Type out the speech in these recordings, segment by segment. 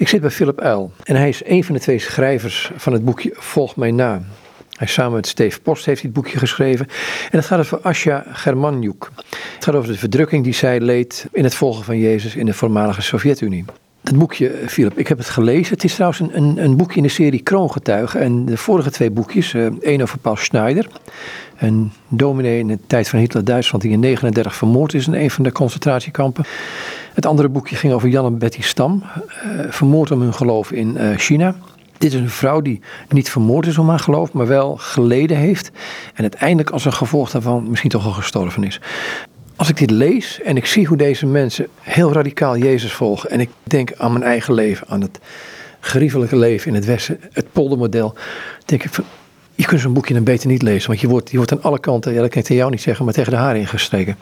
Ik zit bij Philip Uil en hij is een van de twee schrijvers van het boekje Volg mij na. Hij samen met Steve Post heeft dit boekje geschreven. En het gaat over Asja Germanjuk. Het gaat over de verdrukking die zij leed in het volgen van Jezus in de voormalige Sovjet-Unie. Het boekje, Philip, ik heb het gelezen. Het is trouwens een, een, een boekje in de serie Kroongetuigen. En de vorige twee boekjes, uh, één over Paul Schneider. Een dominee in de tijd van Hitler-Duitsland die in 1939 vermoord is in een van de concentratiekampen. Het andere boekje ging over Jan en Betty Stam, uh, vermoord om hun geloof in uh, China. Dit is een vrouw die niet vermoord is om haar geloof, maar wel geleden heeft. En uiteindelijk als een gevolg daarvan misschien toch al gestorven is. Als ik dit lees en ik zie hoe deze mensen heel radicaal Jezus volgen. En ik denk aan mijn eigen leven, aan het geriefelijke leven in het Westen, het poldermodel. denk ik van, je kunt zo'n boekje dan beter niet lezen. Want je wordt, je wordt aan alle kanten, ja dat kan ik tegen jou niet zeggen, maar tegen de haren ingestreken.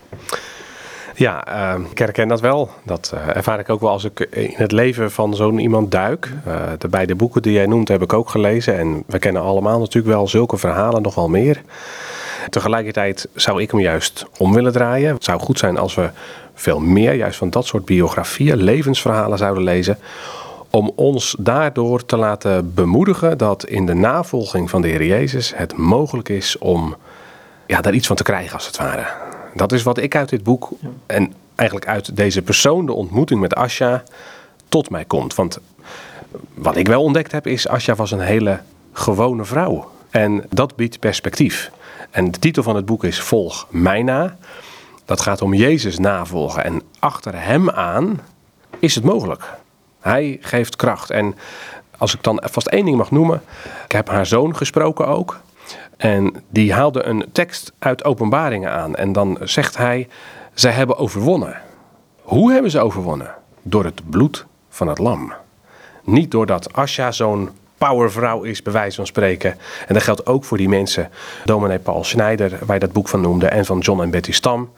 Ja, uh, ik herken dat wel. Dat uh, ervaar ik ook wel als ik in het leven van zo'n iemand duik. Uh, de beide boeken die jij noemt heb ik ook gelezen. En we kennen allemaal natuurlijk wel zulke verhalen, nog wel meer. Tegelijkertijd zou ik hem juist om willen draaien. Het zou goed zijn als we veel meer juist van dat soort biografieën, levensverhalen zouden lezen. Om ons daardoor te laten bemoedigen dat in de navolging van de Heer Jezus het mogelijk is om ja, daar iets van te krijgen als het ware. Dat is wat ik uit dit boek en eigenlijk uit deze persoon, de ontmoeting met Asja, tot mij komt. Want wat ik wel ontdekt heb is, Asja was een hele gewone vrouw. En dat biedt perspectief. En de titel van het boek is Volg mij na. Dat gaat om Jezus navolgen. En achter hem aan is het mogelijk. Hij geeft kracht. En als ik dan vast één ding mag noemen. Ik heb haar zoon gesproken ook. En die haalde een tekst uit openbaringen aan. En dan zegt hij, zij hebben overwonnen. Hoe hebben ze overwonnen? Door het bloed van het lam. Niet doordat Asja zo'n powervrouw is, bij wijze van spreken. En dat geldt ook voor die mensen. Dominee Paul Schneider, waar je dat boek van noemde. En van John en Betty Stam.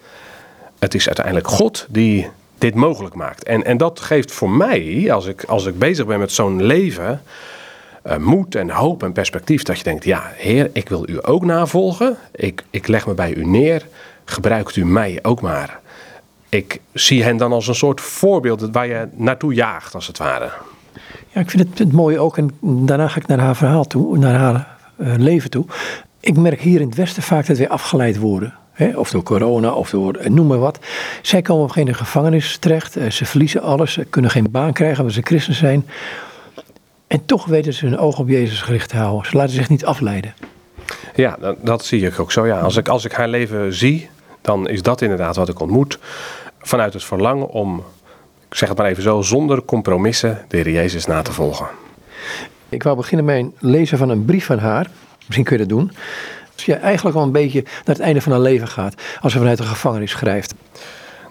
Het is uiteindelijk God die dit mogelijk maakt. En, en dat geeft voor mij, als ik, als ik bezig ben met zo'n leven uh, moed en hoop en perspectief. Dat je denkt, ja, Heer, ik wil u ook navolgen. Ik, ik leg me bij u neer. Gebruikt u mij ook maar. Ik zie hen dan als een soort voorbeeld waar je naartoe jaagt, als het ware. Ja, ik vind het, het mooie ook. En daarna ga ik naar haar verhaal toe, naar haar uh, leven toe. Ik merk hier in het Westen vaak dat wij afgeleid worden. Hè, of door corona, of door eh, noem maar wat. Zij komen op geen gevangenis terecht. Ze verliezen alles. Ze kunnen geen baan krijgen omdat ze christen zijn. En toch weten ze hun oog op Jezus gericht te houden. Ze laten zich niet afleiden. Ja, dat, dat zie ik ook zo. Ja. Als, ik, als ik haar leven zie, dan is dat inderdaad wat ik ontmoet. Vanuit het verlangen om, ik zeg het maar even zo, zonder compromissen de Heer Jezus na te volgen. Ik wou beginnen met een lezen van een brief van haar. Misschien kun je dat doen. Als je eigenlijk al een beetje naar het einde van haar leven gaat. Als ze vanuit de gevangenis schrijft.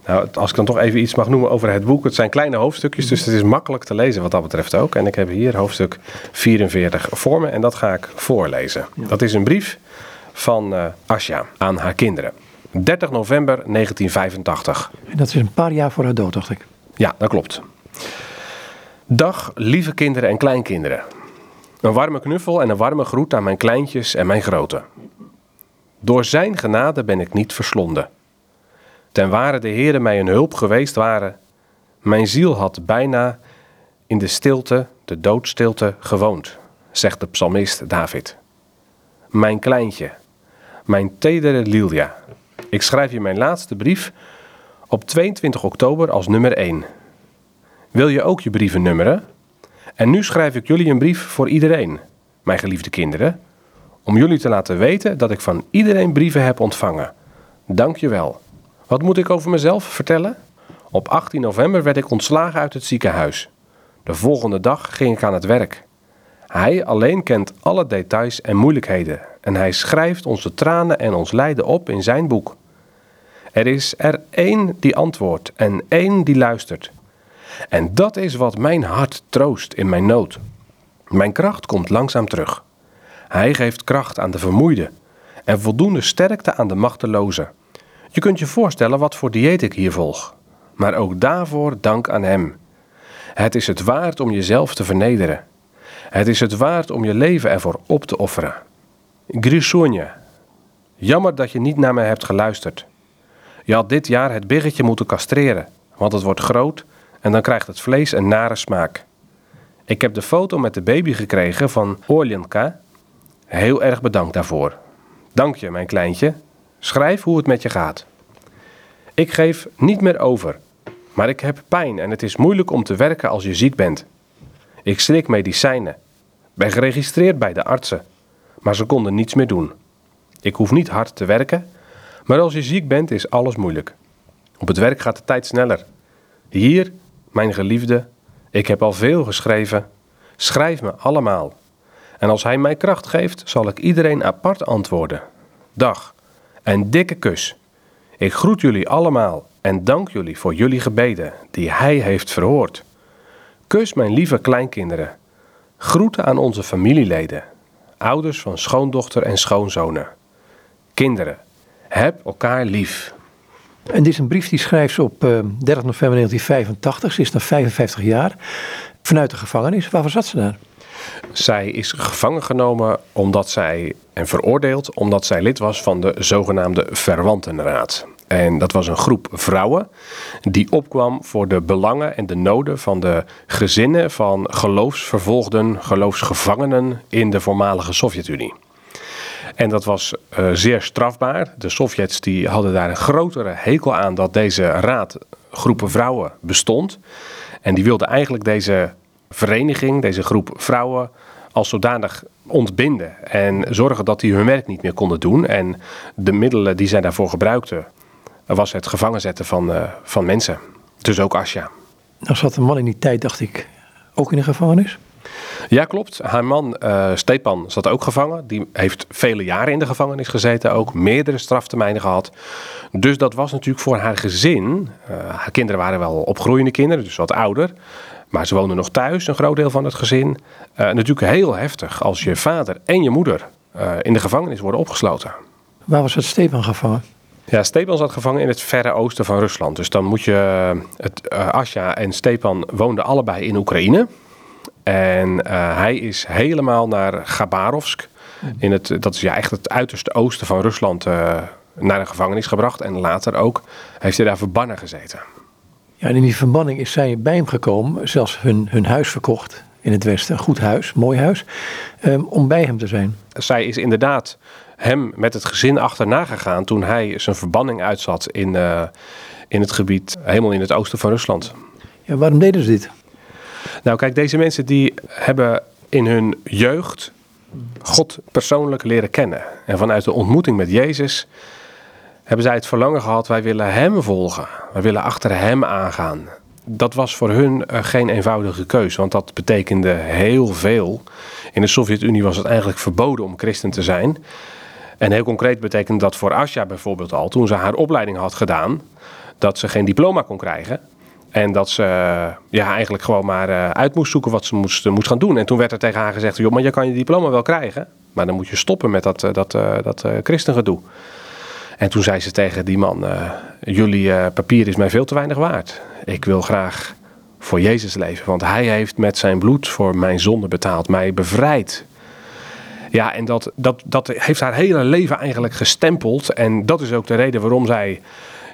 Nou, als ik dan toch even iets mag noemen over het boek. Het zijn kleine hoofdstukjes, dus het is makkelijk te lezen wat dat betreft ook. En ik heb hier hoofdstuk 44 voor me en dat ga ik voorlezen. Dat is een brief van uh, Asja aan haar kinderen. 30 november 1985. En dat is een paar jaar voor haar dood, dacht ik. Ja, dat klopt. Dag, lieve kinderen en kleinkinderen. Een warme knuffel en een warme groet aan mijn kleintjes en mijn grote. Door zijn genade ben ik niet verslonden. Ten ware de Heere mij een hulp geweest waren, mijn ziel had bijna in de stilte, de doodstilte, gewoond, zegt de psalmist David. Mijn kleintje, mijn tedere Lilia, ik schrijf je mijn laatste brief op 22 oktober als nummer 1. Wil je ook je brieven nummeren? En nu schrijf ik jullie een brief voor iedereen, mijn geliefde kinderen, om jullie te laten weten dat ik van iedereen brieven heb ontvangen. Dank je wel. Wat moet ik over mezelf vertellen? Op 18 november werd ik ontslagen uit het ziekenhuis. De volgende dag ging ik aan het werk. Hij alleen kent alle details en moeilijkheden en hij schrijft onze tranen en ons lijden op in zijn boek. Er is er één die antwoordt en één die luistert. En dat is wat mijn hart troost in mijn nood. Mijn kracht komt langzaam terug. Hij geeft kracht aan de vermoeide en voldoende sterkte aan de machteloze. Je kunt je voorstellen wat voor dieet ik hier volg. Maar ook daarvoor dank aan Hem. Het is het waard om jezelf te vernederen. Het is het waard om je leven ervoor op te offeren. Grisonja, jammer dat je niet naar mij hebt geluisterd. Je had dit jaar het biggetje moeten castreren, want het wordt groot en dan krijgt het vlees een nare smaak. Ik heb de foto met de baby gekregen van Orlenka. Heel erg bedankt daarvoor. Dank je, mijn kleintje. Schrijf hoe het met je gaat. Ik geef niet meer over, maar ik heb pijn en het is moeilijk om te werken als je ziek bent. Ik slik medicijnen. Ben geregistreerd bij de artsen, maar ze konden niets meer doen. Ik hoef niet hard te werken, maar als je ziek bent is alles moeilijk. Op het werk gaat de tijd sneller. Hier, mijn geliefde, ik heb al veel geschreven. Schrijf me allemaal. En als hij mij kracht geeft, zal ik iedereen apart antwoorden. Dag. Een dikke kus. Ik groet jullie allemaal en dank jullie voor jullie gebeden die hij heeft verhoord. Kus mijn lieve kleinkinderen. Groeten aan onze familieleden, ouders van schoondochter en schoonzonen. Kinderen, heb elkaar lief. En dit is een brief die schrijft ze op uh, 30 november 1985. Ze is dan 55 jaar. Vanuit de gevangenis. Waarvoor zat ze daar? Zij is gevangen genomen omdat zij, en veroordeeld omdat zij lid was van de zogenaamde Verwantenraad. En dat was een groep vrouwen die opkwam voor de belangen en de noden van de gezinnen van geloofsvervolgden, geloofsgevangenen in de voormalige Sovjet-Unie. En dat was uh, zeer strafbaar. De Sovjets die hadden daar een grotere hekel aan dat deze raad groepen vrouwen bestond. En die wilden eigenlijk deze vereniging, deze groep vrouwen, als zodanig ontbinden. En zorgen dat die hun werk niet meer konden doen. En de middelen die zij daarvoor gebruikten, was het gevangen zetten van, uh, van mensen. Dus ook Asja. Nou zat een man in die tijd, dacht ik, ook in de gevangenis? Ja, klopt. Haar man uh, Stepan zat ook gevangen. Die heeft vele jaren in de gevangenis gezeten, ook meerdere straftermijnen gehad. Dus dat was natuurlijk voor haar gezin. Uh, haar kinderen waren wel opgroeiende kinderen, dus wat ouder. Maar ze woonden nog thuis, een groot deel van het gezin. Uh, natuurlijk heel heftig als je vader en je moeder in de gevangenis worden opgesloten. Waar was het Stepan gevangen? Ja, Stepan zat gevangen in het verre oosten van Rusland. Dus dan moet je. Het, Asja en Stepan woonden allebei in Oekraïne. En hij is helemaal naar Gabarovsk, in het, dat is ja echt het uiterste oosten van Rusland, naar een gevangenis gebracht. En later ook heeft hij daar verbannen gezeten. Ja, en in die verbanning is zij bij hem gekomen, zelfs hun, hun huis verkocht in het westen. Een goed huis, mooi huis, um, om bij hem te zijn. Zij is inderdaad hem met het gezin achterna gegaan toen hij zijn verbanning uitzat in, uh, in het gebied, helemaal in het oosten van Rusland. Ja, waarom deden ze dit? Nou, kijk, deze mensen die hebben in hun jeugd God persoonlijk leren kennen. En vanuit de ontmoeting met Jezus hebben zij het verlangen gehad: wij willen Hem volgen. Wij willen achter Hem aangaan. Dat was voor hun uh, geen eenvoudige keus, want dat betekende heel veel. In de Sovjet-Unie was het eigenlijk verboden om christen te zijn. En heel concreet betekende dat voor Asja bijvoorbeeld al, toen ze haar opleiding had gedaan, dat ze geen diploma kon krijgen. En dat ze ja, eigenlijk gewoon maar uh, uit moest zoeken wat ze moest, moest gaan doen. En toen werd er tegen haar gezegd: joh, maar je kan je diploma wel krijgen. Maar dan moet je stoppen met dat, dat, dat uh, christengedoe. En toen zei ze tegen die man: Jullie papier is mij veel te weinig waard. Ik wil graag voor Jezus leven. Want hij heeft met zijn bloed voor mijn zonde betaald, mij bevrijd. Ja, en dat, dat, dat heeft haar hele leven eigenlijk gestempeld. En dat is ook de reden waarom zij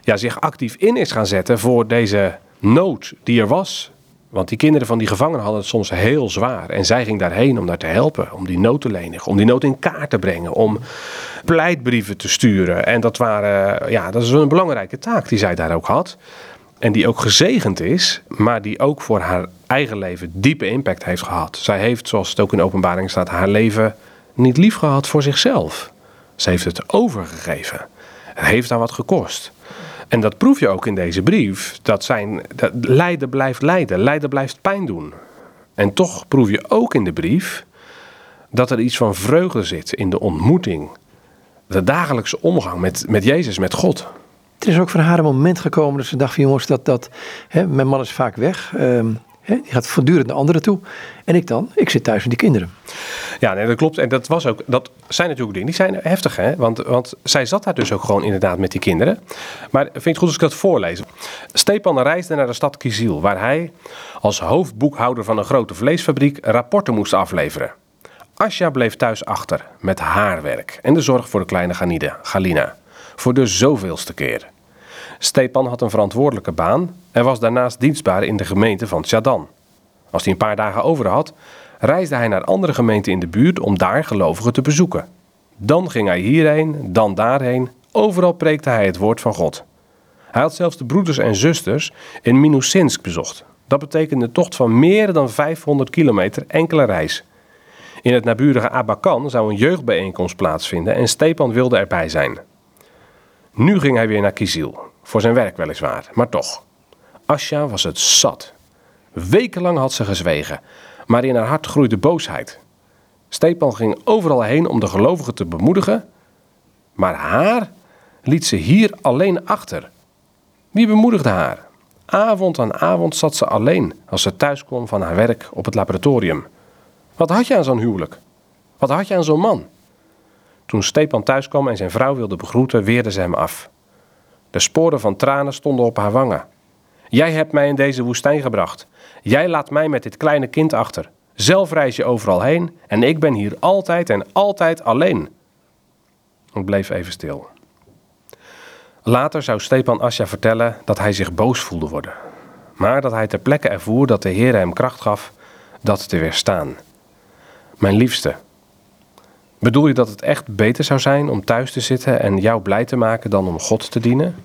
ja, zich actief in is gaan zetten voor deze nood die er was. Want die kinderen van die gevangenen hadden het soms heel zwaar. En zij ging daarheen om daar te helpen, om die nood te lenigen, om die nood in kaart te brengen, om pleitbrieven te sturen. En dat, waren, ja, dat is een belangrijke taak die zij daar ook had. En die ook gezegend is, maar die ook voor haar eigen leven diepe impact heeft gehad. Zij heeft, zoals het ook in openbaring staat, haar leven niet lief gehad voor zichzelf. Ze heeft het overgegeven. Het heeft haar wat gekost. En dat proef je ook in deze brief. Dat zijn, dat lijden blijft lijden, lijden blijft pijn doen. En toch proef je ook in de brief dat er iets van vreugde zit in de ontmoeting. De dagelijkse omgang met, met Jezus, met God. Het is ook voor haar een moment gekomen dat ze dacht van jongens, dat, dat, hè, mijn man is vaak weg. Um, die gaat voortdurend naar anderen toe. En ik dan? Ik zit thuis met die kinderen. Ja, nee, dat klopt. En dat, was ook, dat zijn natuurlijk dingen die zijn heftig. Hè? Want, want zij zat daar dus ook gewoon inderdaad met die kinderen. Maar vind je het goed als ik dat voorlees? Stepan reisde naar de stad Kizil, waar hij als hoofdboekhouder van een grote vleesfabriek rapporten moest afleveren. Asja bleef thuis achter met haar werk en de zorg voor de kleine Ganide, Galina. Voor de zoveelste keer. Stepan had een verantwoordelijke baan en was daarnaast dienstbaar in de gemeente van Tjadan. Als hij een paar dagen over had, reisde hij naar andere gemeenten in de buurt om daar gelovigen te bezoeken. Dan ging hij hierheen, dan daarheen. Overal preekte hij het woord van God. Hij had zelfs de broeders en zusters in Minusinsk bezocht. Dat betekende een tocht van meer dan 500 kilometer enkele reis. In het naburige Abakan zou een jeugdbijeenkomst plaatsvinden en Stepan wilde erbij zijn. Nu ging hij weer naar Kizil, voor zijn werk weliswaar, maar toch. Asja was het zat. Wekenlang had ze gezwegen, maar in haar hart groeide boosheid. Stepan ging overal heen om de gelovigen te bemoedigen, maar haar liet ze hier alleen achter. Wie bemoedigde haar? Avond aan avond zat ze alleen als ze thuis kwam van haar werk op het laboratorium. Wat had je aan zo'n huwelijk? Wat had je aan zo'n man? Toen Stepan thuis kwam en zijn vrouw wilde begroeten, weerde ze hem af. De sporen van tranen stonden op haar wangen. Jij hebt mij in deze woestijn gebracht. Jij laat mij met dit kleine kind achter. Zelf reis je overal heen en ik ben hier altijd en altijd alleen. Ik bleef even stil. Later zou Stepan Asja vertellen dat hij zich boos voelde worden. Maar dat hij ter plekke ervoer dat de Heer hem kracht gaf dat te weerstaan. Mijn liefste, bedoel je dat het echt beter zou zijn om thuis te zitten en jou blij te maken dan om God te dienen?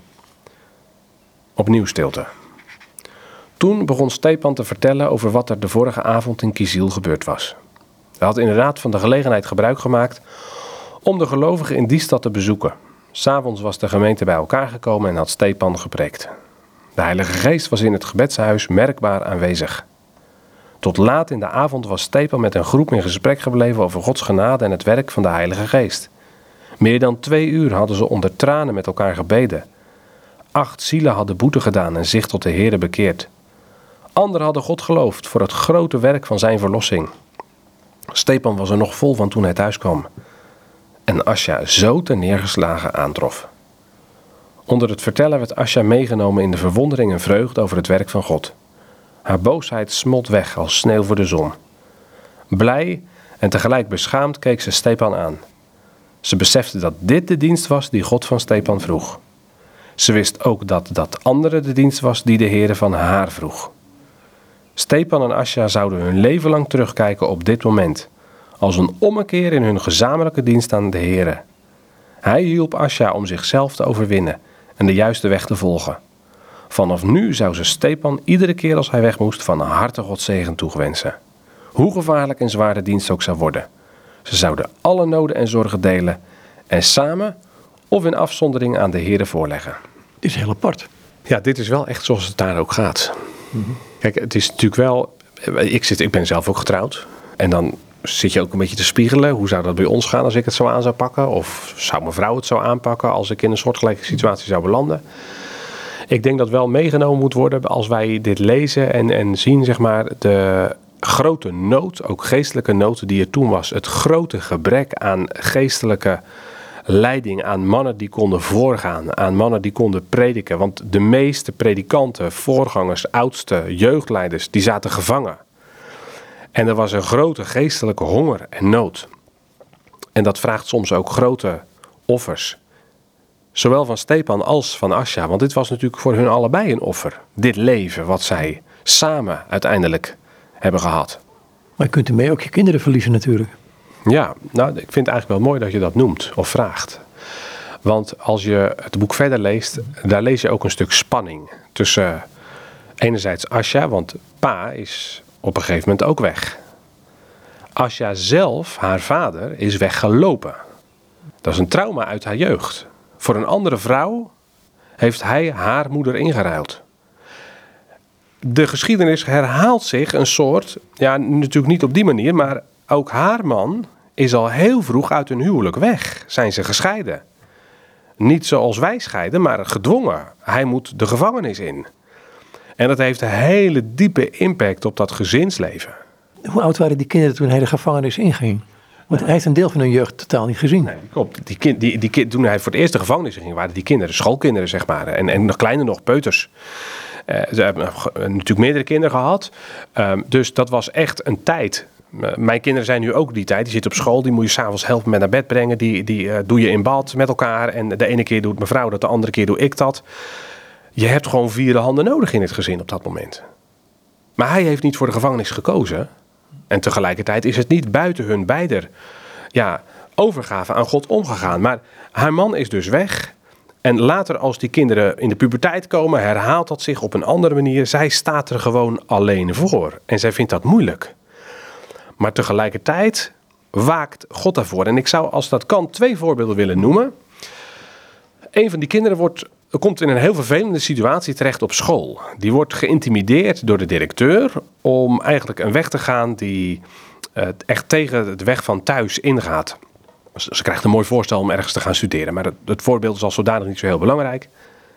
Opnieuw stilte. Toen begon Stepan te vertellen over wat er de vorige avond in Kizil gebeurd was. Hij had inderdaad van de gelegenheid gebruik gemaakt om de gelovigen in die stad te bezoeken. S'avonds was de gemeente bij elkaar gekomen en had Stepan gepreekt. De Heilige Geest was in het gebedshuis merkbaar aanwezig. Tot laat in de avond was Stepan met een groep in gesprek gebleven over Gods genade en het werk van de Heilige Geest. Meer dan twee uur hadden ze onder tranen met elkaar gebeden. Acht zielen hadden boete gedaan en zich tot de Heere bekeerd. Anderen hadden God geloofd voor het grote werk van zijn verlossing. Stepan was er nog vol van toen hij thuis kwam. En Asja zo ten neergeslagen aantrof. Onder het vertellen werd Asja meegenomen in de verwondering en vreugde over het werk van God. Haar boosheid smolt weg als sneeuw voor de zon. Blij en tegelijk beschaamd keek ze Stepan aan. Ze besefte dat dit de dienst was die God van Stepan vroeg. Ze wist ook dat dat andere de dienst was die de Heere van haar vroeg. Stepan en Asja zouden hun leven lang terugkijken op dit moment, als een ommekeer in hun gezamenlijke dienst aan de Heere. Hij hielp Asja om zichzelf te overwinnen en de juiste weg te volgen. Vanaf nu zou ze Stepan iedere keer als hij weg moest van harte God zegen toewensen. Hoe gevaarlijk en zwaar de dienst ook zou worden. Ze zouden alle noden en zorgen delen en samen of in afzondering aan de Heere voorleggen. Dit is heel apart. Ja, dit is wel echt zoals het daar ook gaat. Kijk, het is natuurlijk wel. Ik, zit, ik ben zelf ook getrouwd. En dan zit je ook een beetje te spiegelen. Hoe zou dat bij ons gaan als ik het zo aan zou pakken? Of zou mijn vrouw het zo aanpakken als ik in een soortgelijke situatie zou belanden? Ik denk dat wel meegenomen moet worden als wij dit lezen en, en zien, zeg maar, de grote nood, ook geestelijke nood die er toen was. Het grote gebrek aan geestelijke leiding aan mannen die konden voorgaan, aan mannen die konden prediken. Want de meeste predikanten, voorgangers, oudste, jeugdleiders, die zaten gevangen. En er was een grote geestelijke honger en nood. En dat vraagt soms ook grote offers. Zowel van Stepan als van Asja, want dit was natuurlijk voor hun allebei een offer. Dit leven wat zij samen uiteindelijk hebben gehad. Maar je kunt ermee ook je kinderen verliezen natuurlijk. Ja, nou, ik vind het eigenlijk wel mooi dat je dat noemt of vraagt. Want als je het boek verder leest, daar lees je ook een stuk spanning tussen enerzijds Asja, want pa is op een gegeven moment ook weg. Asja zelf, haar vader, is weggelopen. Dat is een trauma uit haar jeugd. Voor een andere vrouw heeft hij haar moeder ingeruild. De geschiedenis herhaalt zich een soort, ja, natuurlijk niet op die manier, maar ook haar man is al heel vroeg uit hun huwelijk weg. Zijn ze gescheiden. Niet zoals wij scheiden, maar gedwongen. Hij moet de gevangenis in. En dat heeft een hele diepe impact op dat gezinsleven. Hoe oud waren die kinderen toen hij de gevangenis inging? Want hij heeft een deel van hun jeugd totaal niet gezien. Nee, klopt. Die kind, die, die, toen hij voor het eerst de gevangenis ging, waren die kinderen schoolkinderen, zeg maar. En, en nog kleiner nog, peuters. Uh, ze hebben natuurlijk meerdere kinderen gehad. Um, dus dat was echt een tijd mijn kinderen zijn nu ook die tijd. Die zitten op school, die moet je s'avonds helpen met naar bed brengen. Die, die uh, doe je in bad met elkaar. En de ene keer doet mevrouw dat, de andere keer doe ik dat. Je hebt gewoon vierde handen nodig in het gezin op dat moment. Maar hij heeft niet voor de gevangenis gekozen. En tegelijkertijd is het niet buiten hun beider ja, overgave aan God omgegaan. Maar haar man is dus weg. En later, als die kinderen in de puberteit komen, herhaalt dat zich op een andere manier. Zij staat er gewoon alleen voor. En zij vindt dat moeilijk. Maar tegelijkertijd waakt God daarvoor. En ik zou, als dat kan, twee voorbeelden willen noemen. Een van die kinderen wordt, komt in een heel vervelende situatie terecht op school. Die wordt geïntimideerd door de directeur om eigenlijk een weg te gaan die uh, echt tegen het weg van thuis ingaat. Ze krijgt een mooi voorstel om ergens te gaan studeren, maar het, voorbeeld is al zodanig niet zo heel belangrijk.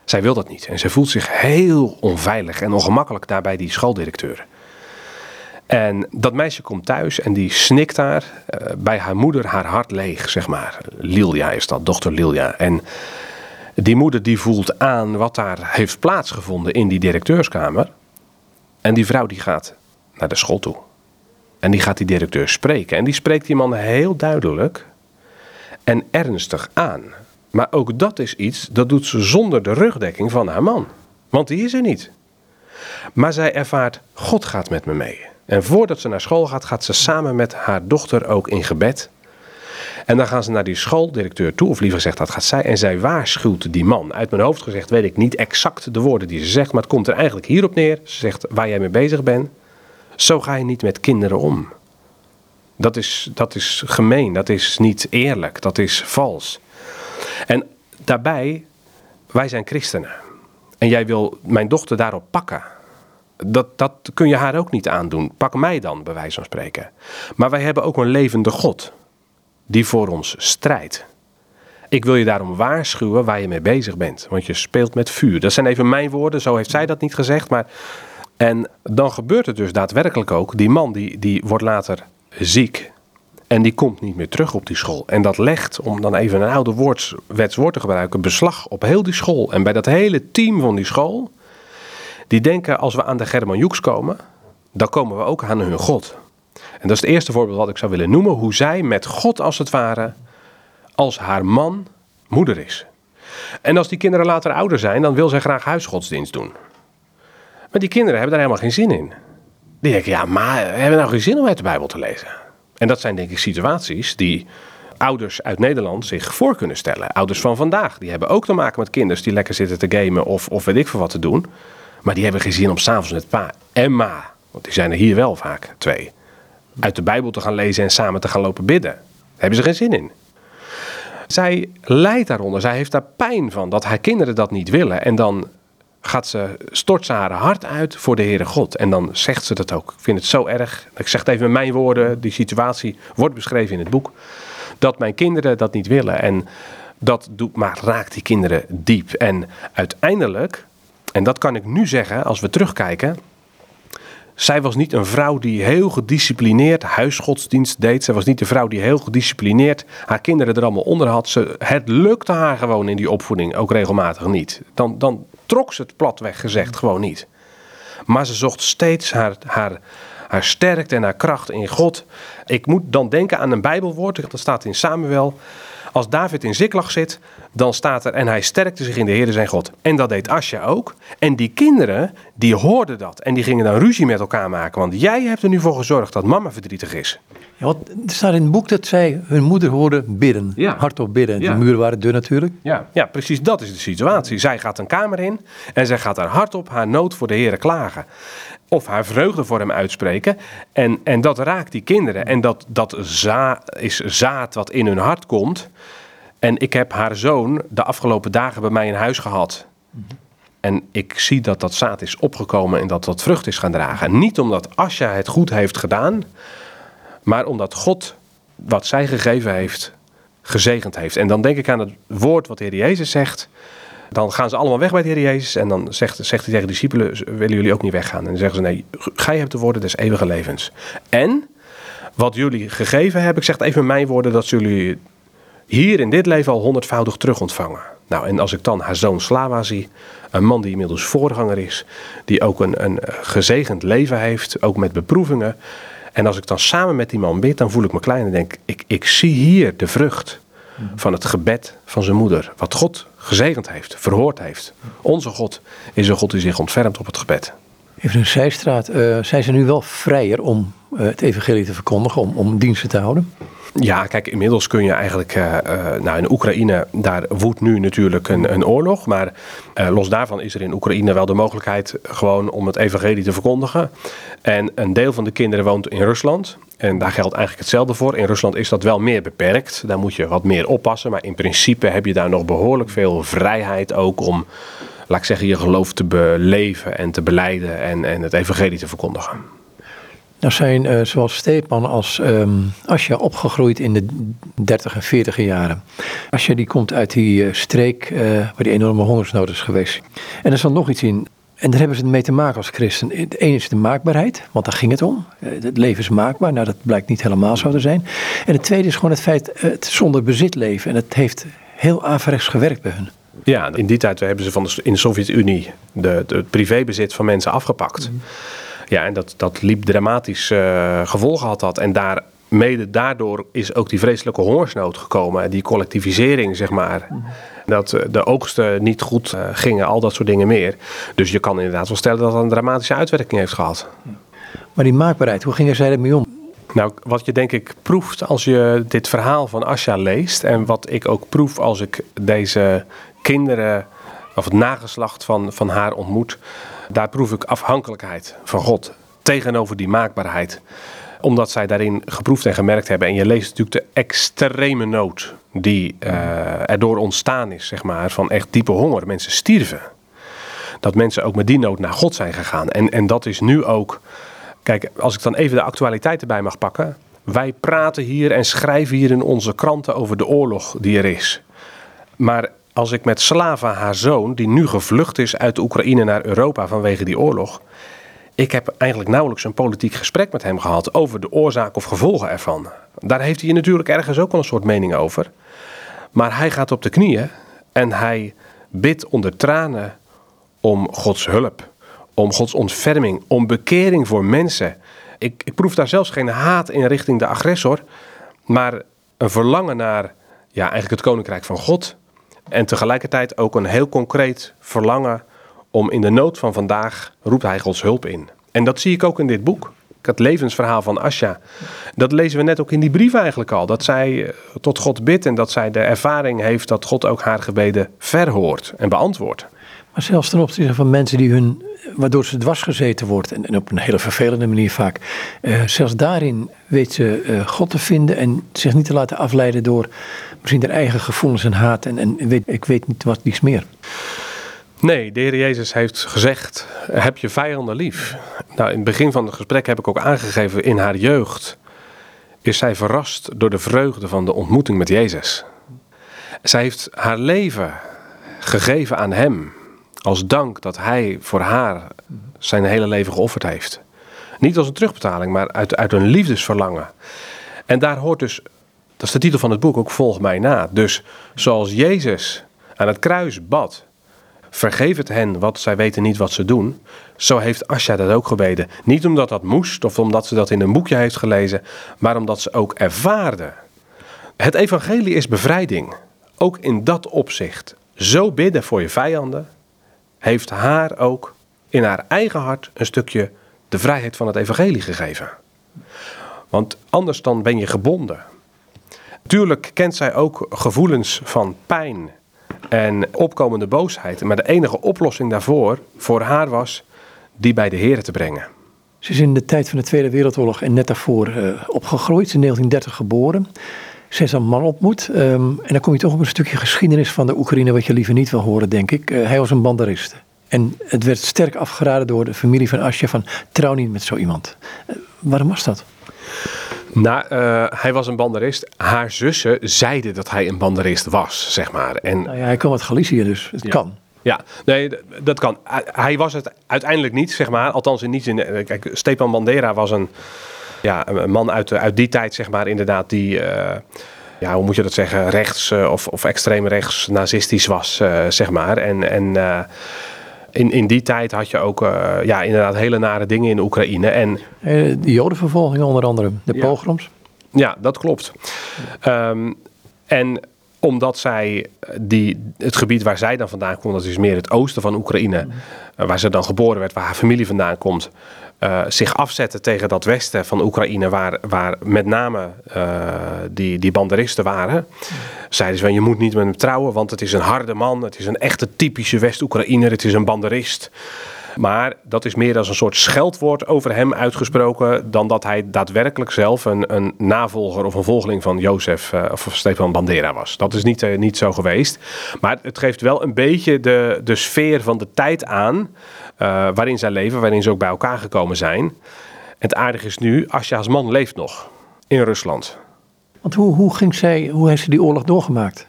Zij wil dat niet en ze voelt zich heel onveilig en ongemakkelijk daar bij die schooldirecteur. En dat meisje komt thuis en die snikt daar uh, bij haar moeder haar hart leeg, zeg maar. Lilia is dat, dochter Lilia. En die moeder die voelt aan wat daar heeft plaatsgevonden in die directeurskamer. En die vrouw die gaat naar de school toe. En die gaat die directeur spreken. En die spreekt die man heel duidelijk en ernstig aan. Maar ook dat is iets, dat doet ze zonder de rugdekking van haar man. Want die is er niet. Maar zij ervaart, God gaat met me mee. En voordat ze naar school gaat, gaat ze samen met haar dochter ook in gebed. En dan gaan ze naar die schooldirecteur toe, of liever gezegd, dat gaat zij. En zij waarschuwt die man. Uit mijn hoofd gezegd weet ik niet exact de woorden die ze zegt, maar het komt er eigenlijk hierop neer. Ze zegt waar jij mee bezig bent, zo ga je niet met kinderen om. Dat is, dat is gemeen, dat is niet eerlijk, dat is vals. En daarbij, wij zijn christenen. En jij wil mijn dochter daarop pakken. Dat, dat kun je haar ook niet aandoen. Pak mij dan, bij wijze van spreken. Maar wij hebben ook een levende God die voor ons strijdt. Ik wil je daarom waarschuwen waar je mee bezig bent, want je speelt met vuur. Dat zijn even mijn woorden, zo heeft zij dat niet gezegd, maar en dan gebeurt het dus daadwerkelijk ook. Die man die, die wordt later ziek. En die komt niet meer terug op die school. En dat legt, om dan even een oude woord, te gebruiken, beslag op heel die school. En bij dat hele team van die school, die denken als we aan de German Joeks komen, dan komen we ook aan hun God. En dat is het eerste voorbeeld wat ik zou willen noemen. Hoe zij met God als het ware, als haar man, moeder is. En als die kinderen later ouder zijn, dan wil zij graag huisgodsdienst doen. Maar die kinderen hebben daar helemaal geen zin in. Die denken, ja, maar hebben we nou geen zin om uit de Bijbel te lezen? En dat zijn denk ik situaties die ouders uit Nederland zich voor kunnen stellen. Ouders van vandaag, die hebben ook te maken met kinderen die lekker zitten te gamen of, of weet ik veel wat te doen. Maar die hebben geen zin om s'avonds met pa en ma, want die zijn er hier wel vaak twee, uit de Bijbel te gaan lezen en samen te gaan lopen bidden. Daar hebben ze geen zin in. Zij lijdt daaronder, zij heeft daar pijn van dat haar kinderen dat niet willen. En dan gaat ze, stort ze haar hart uit voor de Heere God. En dan zegt ze dat ook. Ik vind het zo erg. Ik zeg het even met mijn woorden. Die situatie wordt beschreven in het boek. Dat mijn kinderen dat niet willen. En dat doet, maar raakt die kinderen diep. En uiteindelijk, en dat kan ik nu zeggen als we terugkijken. Zij was niet een vrouw die heel gedisciplineerd huisgodsdienst deed. Zij was niet een vrouw die heel gedisciplineerd haar kinderen er allemaal onder had. Ze, het lukte haar gewoon in die opvoeding ook regelmatig niet. Dan, dan trok ze het platweg gezegd gewoon niet. Maar ze zocht steeds haar, haar, haar sterkte en haar kracht in God. Ik moet dan denken aan een Bijbelwoord, dat staat in Samuel. Als David in Ziklag zit, dan staat er en hij sterkte zich in de Heer zijn God. En dat deed Asja ook. En die kinderen, die hoorden dat. En die gingen dan ruzie met elkaar maken. Want jij hebt er nu voor gezorgd dat mama verdrietig is. Ja, want er staat in het boek dat zij hun moeder hoorden bidden. Ja. Hardop bidden. Ja. De muren waren dun natuurlijk. Ja. ja, precies dat is de situatie. Zij gaat een kamer in en zij gaat daar hardop haar nood voor de Heer klagen of haar vreugde voor hem uitspreken. En, en dat raakt die kinderen. En dat, dat za is zaad wat in hun hart komt. En ik heb haar zoon de afgelopen dagen bij mij in huis gehad. En ik zie dat dat zaad is opgekomen en dat dat vrucht is gaan dragen. Niet omdat Asja het goed heeft gedaan, maar omdat God wat zij gegeven heeft, gezegend heeft. En dan denk ik aan het woord wat de Heer Jezus zegt. Dan gaan ze allemaal weg bij de Heer Jezus. En dan zegt, zegt hij tegen de discipelen, willen jullie ook niet weggaan? En dan zeggen ze, nee, gij hebt de woorden des eeuwige levens. En wat jullie gegeven hebben, ik zeg even mijn woorden, dat jullie hier in dit leven al honderdvoudig terug ontvangen. Nou, en als ik dan haar zoon Slava zie, een man die inmiddels voorganger is, die ook een, een gezegend leven heeft, ook met beproevingen. En als ik dan samen met die man bid, dan voel ik me klein en denk ik, ik zie hier de vrucht van het gebed van zijn moeder. Wat God gezegend heeft, verhoord heeft. Onze God is een God die zich ontfermt op het gebed. Even een zijstraat. Uh, zijn ze nu wel vrijer om uh, het evangelie te verkondigen, om, om diensten te houden? Ja, kijk, inmiddels kun je eigenlijk, uh, nou in Oekraïne, daar woedt nu natuurlijk een, een oorlog. Maar los daarvan is er in Oekraïne wel de mogelijkheid gewoon om het evangelie te verkondigen. En een deel van de kinderen woont in Rusland. En daar geldt eigenlijk hetzelfde voor. In Rusland is dat wel meer beperkt. Daar moet je wat meer oppassen. Maar in principe heb je daar nog behoorlijk veel vrijheid ook om, laat ik zeggen, je geloof te beleven en te beleiden en, en het evangelie te verkondigen. Nou zijn uh, zoals Stepan als um, Asja opgegroeid in de 30 en 40 jaren. Asja die komt uit die uh, streek uh, waar die enorme hongersnood is geweest. En er zat nog iets in. En daar hebben ze het mee te maken als christen. Het ene is de maakbaarheid, want daar ging het om. Het leven is maakbaar, nou dat blijkt niet helemaal zo te zijn. En het tweede is gewoon het feit het zonder bezit leven. En het heeft heel averechts gewerkt bij hun. Ja, in die tijd hebben ze van de, in de Sovjet-Unie het privébezit van mensen afgepakt. Mm. Ja, en dat, dat liep dramatisch uh, gevolgen had dat. En daar, mede daardoor is ook die vreselijke hongersnood gekomen. Die collectivisering, zeg maar. Dat eh, de oogsten niet goed uh, gingen, al dat soort dingen meer. Dus je kan inderdaad wel stellen dat dat een dramatische uitwerking heeft gehad. Maar die maakbaarheid, hoe gingen zij ermee om? Nou, wat je denk ik proeft als je dit verhaal van Asja leest. En wat ik ook proef als ik deze kinderen, of het nageslacht van, van haar ontmoet daar proef ik afhankelijkheid van God tegenover die maakbaarheid omdat zij daarin geproefd en gemerkt hebben. En je leest natuurlijk de extreme nood die uh, erdoor ontstaan is, zeg maar, van echt diepe honger. Mensen stierven. Dat mensen ook met die nood naar God zijn gegaan. En, en dat is nu ook. Kijk, als ik dan even de actualiteit erbij mag pakken. Wij praten hier en schrijven hier in onze kranten over de oorlog die er is. Maar als ik met Slava, haar zoon, die nu gevlucht is uit Oekraïne naar Europa vanwege die oorlog. Ik heb eigenlijk nauwelijks een politiek gesprek met hem gehad over de oorzaak of gevolgen ervan. Daar heeft hij natuurlijk ergens ook wel een soort mening over. Maar hij gaat op de knieën en hij bidt onder tranen om Gods hulp, om Gods ontferming, om bekering voor mensen. Ik, ik proef daar zelfs geen haat in richting de agressor, maar een verlangen naar ja, eigenlijk het koninkrijk van God. En tegelijkertijd ook een heel concreet verlangen om in de nood van vandaag roept hij Gods hulp in. En dat zie ik ook in dit boek. Het levensverhaal van Asja. Dat lezen we net ook in die brief eigenlijk al. Dat zij eh, tot God bidt en dat zij de ervaring heeft dat God ook haar gebeden verhoort en beantwoordt. Maar zelfs ten opzichte van mensen die hun, waardoor ze dwars gezeten wordt, en, op een hele vervelende manier vaak, uh, zelfs daarin weet ze uh, God te vinden en zich niet te laten afleiden door misschien haar eigen gevoelens en haat en, en weet, ik weet niet wat iets meer. Nee, de Heer Jezus heeft gezegd: heb je vijanden lief. Nou, in het begin van het gesprek heb ik ook aangegeven: in haar jeugd is zij verrast door de vreugde van de ontmoeting met Jezus. Zij heeft haar leven gegeven aan Hem als dank dat Hij voor haar zijn hele leven geofferd heeft. Niet als een terugbetaling, maar uit, uit een liefdesverlangen. En daar hoort dus dat is de titel van het boek, ook Volg mij na. Dus zoals Jezus aan het kruis bad, vergeef het hen, wat zij weten niet wat ze doen. Zo heeft Asja dat ook gebeden. Niet omdat dat moest of omdat ze dat in een boekje heeft gelezen, maar omdat ze ook ervaarde. Het evangelie is bevrijding, ook in dat opzicht. Zo bidden voor je vijanden heeft haar ook in haar eigen hart een stukje de vrijheid van het evangelie gegeven. Want anders dan ben je gebonden. Tuurlijk kent zij ook gevoelens van pijn en opkomende boosheid. Maar de enige oplossing daarvoor, voor haar was, die bij de Heer te brengen. Ze is in de tijd van de Tweede Wereldoorlog en net daarvoor uh, opgegroeid. Ze is in 1930 geboren. Ze is een man ontmoet. Um, en dan kom je toch op een stukje geschiedenis van de Oekraïne, wat je liever niet wil horen, denk ik. Uh, hij was een banderist. En het werd sterk afgeraden door de familie van Asja van trouw niet met zo iemand. Uh, waarom was dat? Nou, uh, hij was een banderist. Haar zussen zeiden dat hij een banderist was, zeg maar. En, nou ja, hij kwam uit Galicië, dus het ja. kan. Ja, nee, dat kan. Hij was het uiteindelijk niet, zeg maar. Althans, in niet in. Eh, kijk, Stepan Bandera was een, ja, een man uit, uit die tijd, zeg maar, inderdaad, die. Uh, ja, hoe moet je dat zeggen? Rechts uh, of, of extreem rechts nazistisch was, zeg maar. En. en in, in die tijd had je ook uh, ja, inderdaad hele nare dingen in Oekraïne. En, de jodenvervolging onder andere, de pogroms. Ja, dat klopt. Um, en omdat zij die, het gebied waar zij dan vandaan komt, dat is meer het oosten van Oekraïne, eh, waar ze dan geboren werd, waar haar familie vandaan komt, uh, zich afzetten tegen dat westen van Oekraïne, waar, waar met name uh, die, die banderisten waren. Zeiden ze van je moet niet met hem trouwen, want het is een harde man, het is een echte typische West-Oekraïner, het is een banderist. Maar dat is meer als een soort scheldwoord over hem uitgesproken. dan dat hij daadwerkelijk zelf een, een navolger of een volgeling van Jozef uh, of Stefan Bandera was. Dat is niet, niet zo geweest. Maar het geeft wel een beetje de, de sfeer van de tijd aan. Uh, waarin zij leven, waarin ze ook bij elkaar gekomen zijn. Het aardige is nu, Asja's man leeft nog in Rusland. Want hoe, hoe, ging zij, hoe heeft ze die oorlog doorgemaakt?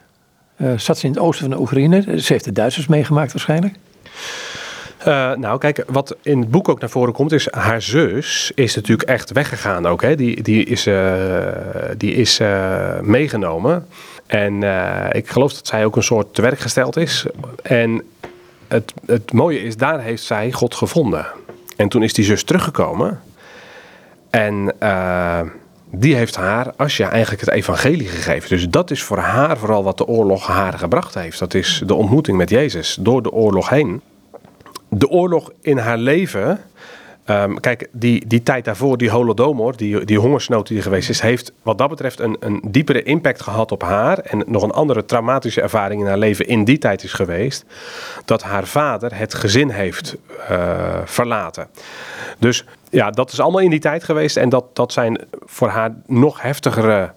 zat ze in het oosten van de Oekraïne? Ze heeft de Duitsers meegemaakt waarschijnlijk. Uh, nou, kijk, wat in het boek ook naar voren komt, is haar zus is natuurlijk echt weggegaan ook. Hè? Die, die is, uh, die is uh, meegenomen. En ik geloof dat zij ook een soort te werk gesteld is. En het, het mooie is, daar heeft zij God gevonden. En toen is die zus teruggekomen. En die heeft haar, Asja, eigenlijk het evangelie gegeven. Dus dat is voor haar vooral wat de oorlog haar gebracht heeft. Dat is de ontmoeting met Jezus door de oorlog heen de oorlog in haar leven. Um, kijk, die, die tijd daarvoor, die holodomor, die, die hongersnood die er geweest is, heeft wat dat betreft een, een diepere impact gehad op haar. En nog een andere traumatische ervaring in haar leven in die tijd is geweest. Dat haar vader het gezin heeft uh, verlaten. Dus ja, dat is allemaal in die tijd geweest. En dat, dat zijn voor haar nog heftigere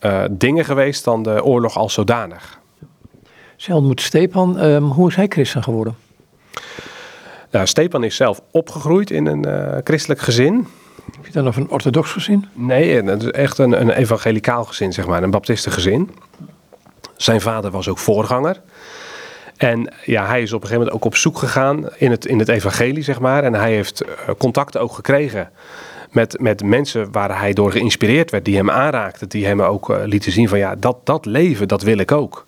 uh, dingen geweest dan de oorlog als zodanig. Zij ontmoet Stepan. Um, hoe is hij christen geworden? Nou, Stepan is zelf opgegroeid in een uh, christelijk gezin. Heb je dan of een orthodox gezin? Nee, het is echt een, een evangelicaal gezin, zeg maar, een baptistengezin. Zijn vader was ook voorganger. En ja, hij is op een gegeven moment ook op zoek gegaan in het, in het evangelie, zeg maar. En hij heeft uh, contacten ook gekregen met, met mensen waar hij door geïnspireerd werd, die hem aanraakten, die hem ook uh, lieten zien van ja, dat, dat leven, dat wil ik ook.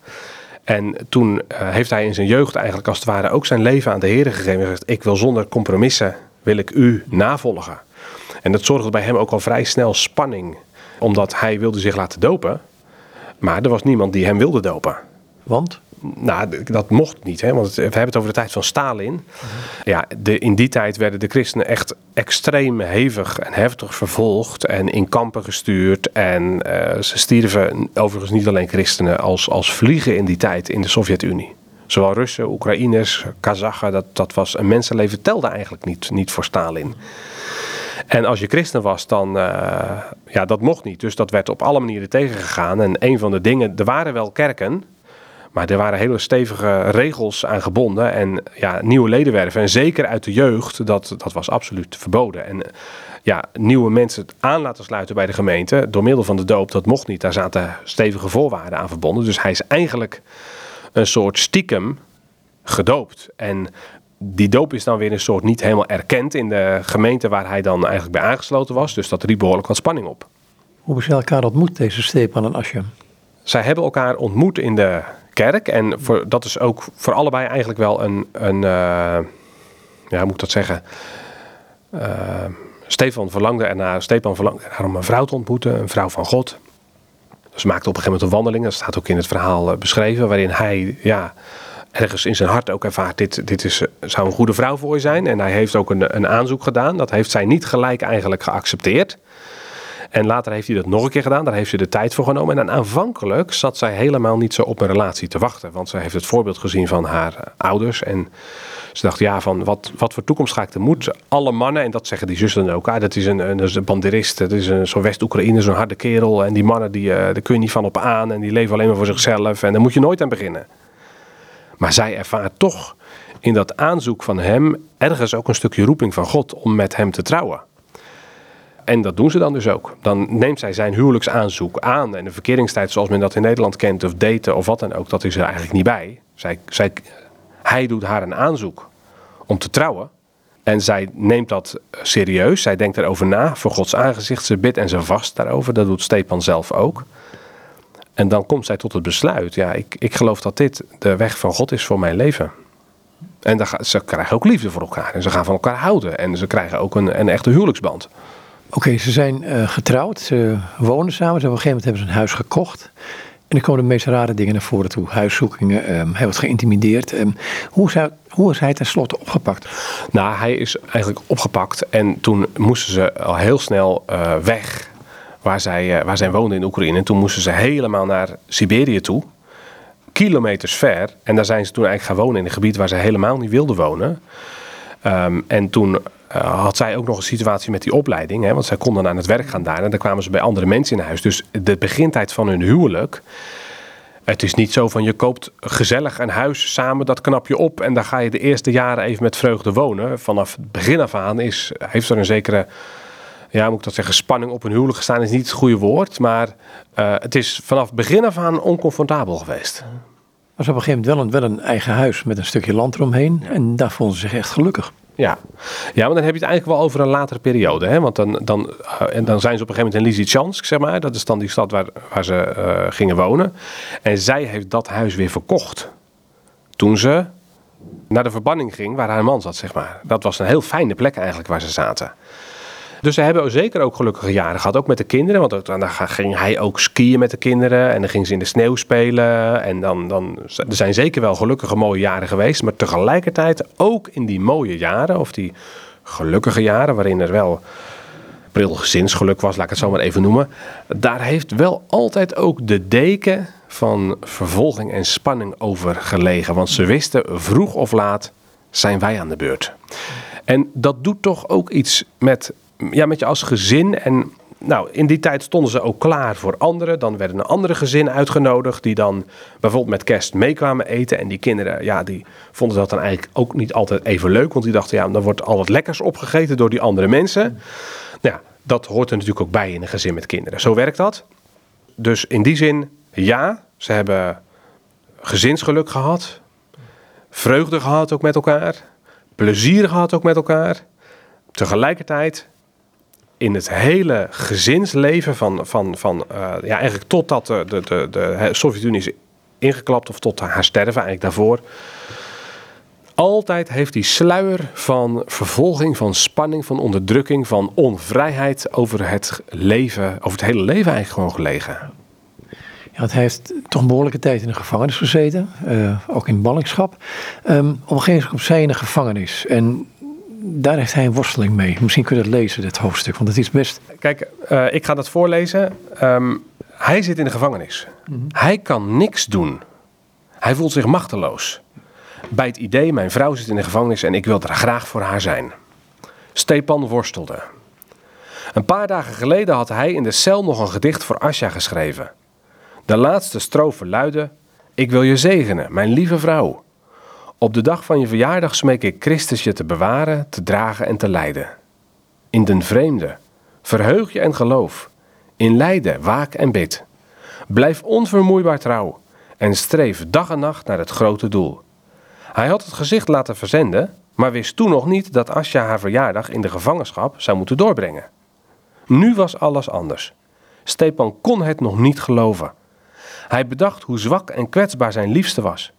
En toen uh, heeft hij in zijn jeugd eigenlijk als het ware ook zijn leven aan de Heer gegeven. En gezegd, ik wil zonder compromissen, wil ik u navolgen. En dat zorgde bij hem ook al vrij snel spanning. Omdat hij wilde zich laten dopen. Maar er was niemand die hem wilde dopen. Want? Nou, dat mocht niet, hè? want we hebben het over de tijd van Stalin. Ja, de, in die tijd werden de christenen echt extreem hevig en heftig vervolgd en in kampen gestuurd. En uh, ze stierven overigens niet alleen christenen als, als vliegen in die tijd in de Sovjet-Unie. Zowel Russen, Oekraïners, Kazachen, dat, dat was een mensenleven telde eigenlijk niet, niet voor Stalin. En als je christen was, dan, uh, ja, dat mocht niet. Dus dat werd op alle manieren tegengegaan. En een van de dingen, er waren wel kerken, maar er waren hele stevige regels aan gebonden en ja, nieuwe ledenwerven. En zeker uit de jeugd, dat, dat was absoluut verboden. En ja, nieuwe mensen aan laten sluiten bij de gemeente door middel van de doop, dat mocht niet. Daar zaten stevige voorwaarden aan verbonden. Dus hij is eigenlijk een soort stiekem gedoopt. En die doop is dan weer een soort niet helemaal erkend in de gemeente waar hij dan eigenlijk bij aangesloten was. Dus dat riep behoorlijk wat spanning op. Hoe hebben ze elkaar ontmoet, deze Stepan en Asje? Zij hebben elkaar ontmoet in de kerk. En voor, dat is ook voor allebei eigenlijk wel een, een uh, ja, hoe moet ik dat zeggen? Uh, Stefan verlangde ernaar, Stefan verlangde ernaar om een vrouw te ontmoeten, een vrouw van God. Dus ze maakte op een gegeven moment een wandeling, dat staat ook in het verhaal uh, beschreven, waarin hij ja, ergens in zijn hart ook ervaart, dit, dit is, zou een goede vrouw voor je zijn. En hij heeft ook een, een aanzoek gedaan, dat heeft zij niet gelijk eigenlijk geaccepteerd. En later heeft hij dat nog een keer gedaan. Daar heeft ze de tijd voor genomen. En aanvankelijk zat zij helemaal niet zo op een relatie te wachten. Want ze heeft het voorbeeld gezien van haar eh, ouders. En ze dacht, ja, van wat, wat voor toekomst ga ik tegemoet? Alle mannen, en dat zeggen die zussen ook. Ah, dat is een, een, banderist. Dat is een, zo'n West-Oekraïne, zo'n harde kerel. En die mannen, die, uh, daar kun je niet van op aan. En die leven alleen maar voor zichzelf. En daar moet je nooit aan beginnen. Maar zij ervaart toch in dat aanzoek van hem ergens ook een stukje roeping van God om met hem te trouwen. En dat doen ze dan dus ook. Dan neemt zij zijn huwelijksaanzoek aan. En de verkeringstijd zoals men dat in Nederland kent, of daten of wat dan ook, dat is er eigenlijk niet bij. Zij, zij, hij doet haar een aanzoek om te trouwen. En zij neemt dat serieus. Zij denkt erover na, voor Gods aangezicht. Ze bidt en ze vast daarover. Dat doet Stepan zelf ook. En dan komt zij tot het besluit. Ja, ik, ik geloof dat dit de weg van God is voor mijn leven. En dan, ze krijgen ook liefde voor elkaar. En ze gaan van elkaar houden. En ze krijgen ook een, een echte huwelijksband. Oké, ze zijn uh, getrouwd, ze wonen samen. Ze op een gegeven moment hebben ze een huis gekocht. En er komen de meest rare dingen naar voren toe. Huiszoekingen, ehm, hij wordt geïntimideerd. Ehm, hoe, hij, hoe is hij tenslotte opgepakt? Nou, hij is eigenlijk opgepakt en toen moesten ze al heel snel eh, weg waar zij, uh, waar zij woonden in Oekraïne. En toen moesten ze helemaal naar Siberië toe, kilometers ver. En daar zijn ze toen eigenlijk gaan wonen in een gebied waar ze helemaal niet wilden wonen. Ehm, en toen uh, had zij ook nog een situatie met die opleiding. Hè, want zij konden aan het werk gaan daar. En dan kwamen ze bij andere mensen in huis. Dus de begintijd van hun huwelijk. Het is niet zo van je koopt gezellig een huis samen, dat knap je op. En dan ga je de eerste jaren even met vreugde wonen. Vanaf het begin af aan is, heeft er een zekere ja, moet ik dat zeggen, spanning op hun huwelijk gestaan is niet het goede woord. Maar uh, het is vanaf begin af aan oncomfortabel geweest. Was op een gegeven moment wel een, wel een eigen huis met een stukje land eromheen. En daar vonden ze zich echt gelukkig. Ja. ja, maar dan heb je het eigenlijk wel over een latere periode. Hè? Want dan, dan, uh, en dan zijn ze op een gegeven moment in Lysychansk, zeg maar. Dat is dan die stad waar, waar ze uh, gingen wonen. En zij heeft dat huis weer verkocht. Toen ze naar de verbanning ging waar haar man zat, zeg maar. Dat was een heel fijne plek eigenlijk waar ze zaten. Dus ze hebben zeker ook gelukkige jaren gehad, ook met de kinderen. Want dan ging hij ook skiën met de kinderen en dan ging ze in de sneeuw spelen. En dan, dan, er zijn zeker wel gelukkige mooie jaren geweest. Maar tegelijkertijd ook in die mooie jaren, of die gelukkige jaren, waarin er wel pril gezinsgeluk was, laat ik het zo maar even noemen. Daar heeft wel altijd ook de deken van vervolging en spanning over gelegen. Want ze wisten vroeg of laat zijn wij aan de beurt. En dat doet toch ook iets met ja, met je als gezin. En nou, in die tijd stonden ze ook klaar voor anderen. Dan werden een andere gezin uitgenodigd die dan bijvoorbeeld met kerst meekwamen eten. En die kinderen, ja, die vonden dat dan eigenlijk ook niet altijd even leuk. Want die dachten, ja, dan wordt al wat lekkers opgegeten door die andere mensen. Nou ja, dat hoort er natuurlijk ook bij in een gezin met kinderen. Zo werkt dat. Dus in die zin, ja, ze hebben gezinsgeluk gehad. Vreugde gehad ook met elkaar. Plezier gehad ook met elkaar. Tegelijkertijd in het hele gezinsleven van, van, van uh, ja, eigenlijk totdat de, de, de, de Sovjet-Unie is ingeklapt of tot haar sterven eigenlijk daarvoor. Altijd heeft die sluier van vervolging, van spanning, van onderdrukking, van onvrijheid over het leven, over het hele leven eigenlijk gewoon gelegen. Ja, hij heeft toch een behoorlijke tijd in de gevangenis gezeten, uh, ook in ballingschap. Um, op een in de gevangenis en daar heeft hij een worsteling mee. Misschien kun je het lezen, dit hoofdstuk, want het is best... Kijk, uh, ik ga dat voorlezen. Um, hij zit in de gevangenis. Mm -hmm. Hij kan niks doen. Hij voelt zich machteloos. Bij het idee, mijn vrouw zit in de gevangenis en ik wil er graag voor haar zijn. Stepan worstelde. Een paar dagen geleden had hij in de cel nog een gedicht voor Asja geschreven. De laatste strofe luidde: Ik wil je zegenen, mijn lieve vrouw. Op de dag van je verjaardag smeek ik Christus je te bewaren, te dragen en te leiden. In den vreemde, verheug je en geloof. In lijden, waak en bid. Blijf onvermoeibaar trouw en streef dag en nacht naar het grote doel. Hij had het gezicht laten verzenden, maar wist toen nog niet dat Asja haar verjaardag in de gevangenschap zou moeten doorbrengen. Nu was alles anders. Stepan kon het nog niet geloven. Hij bedacht hoe zwak en kwetsbaar zijn liefste was.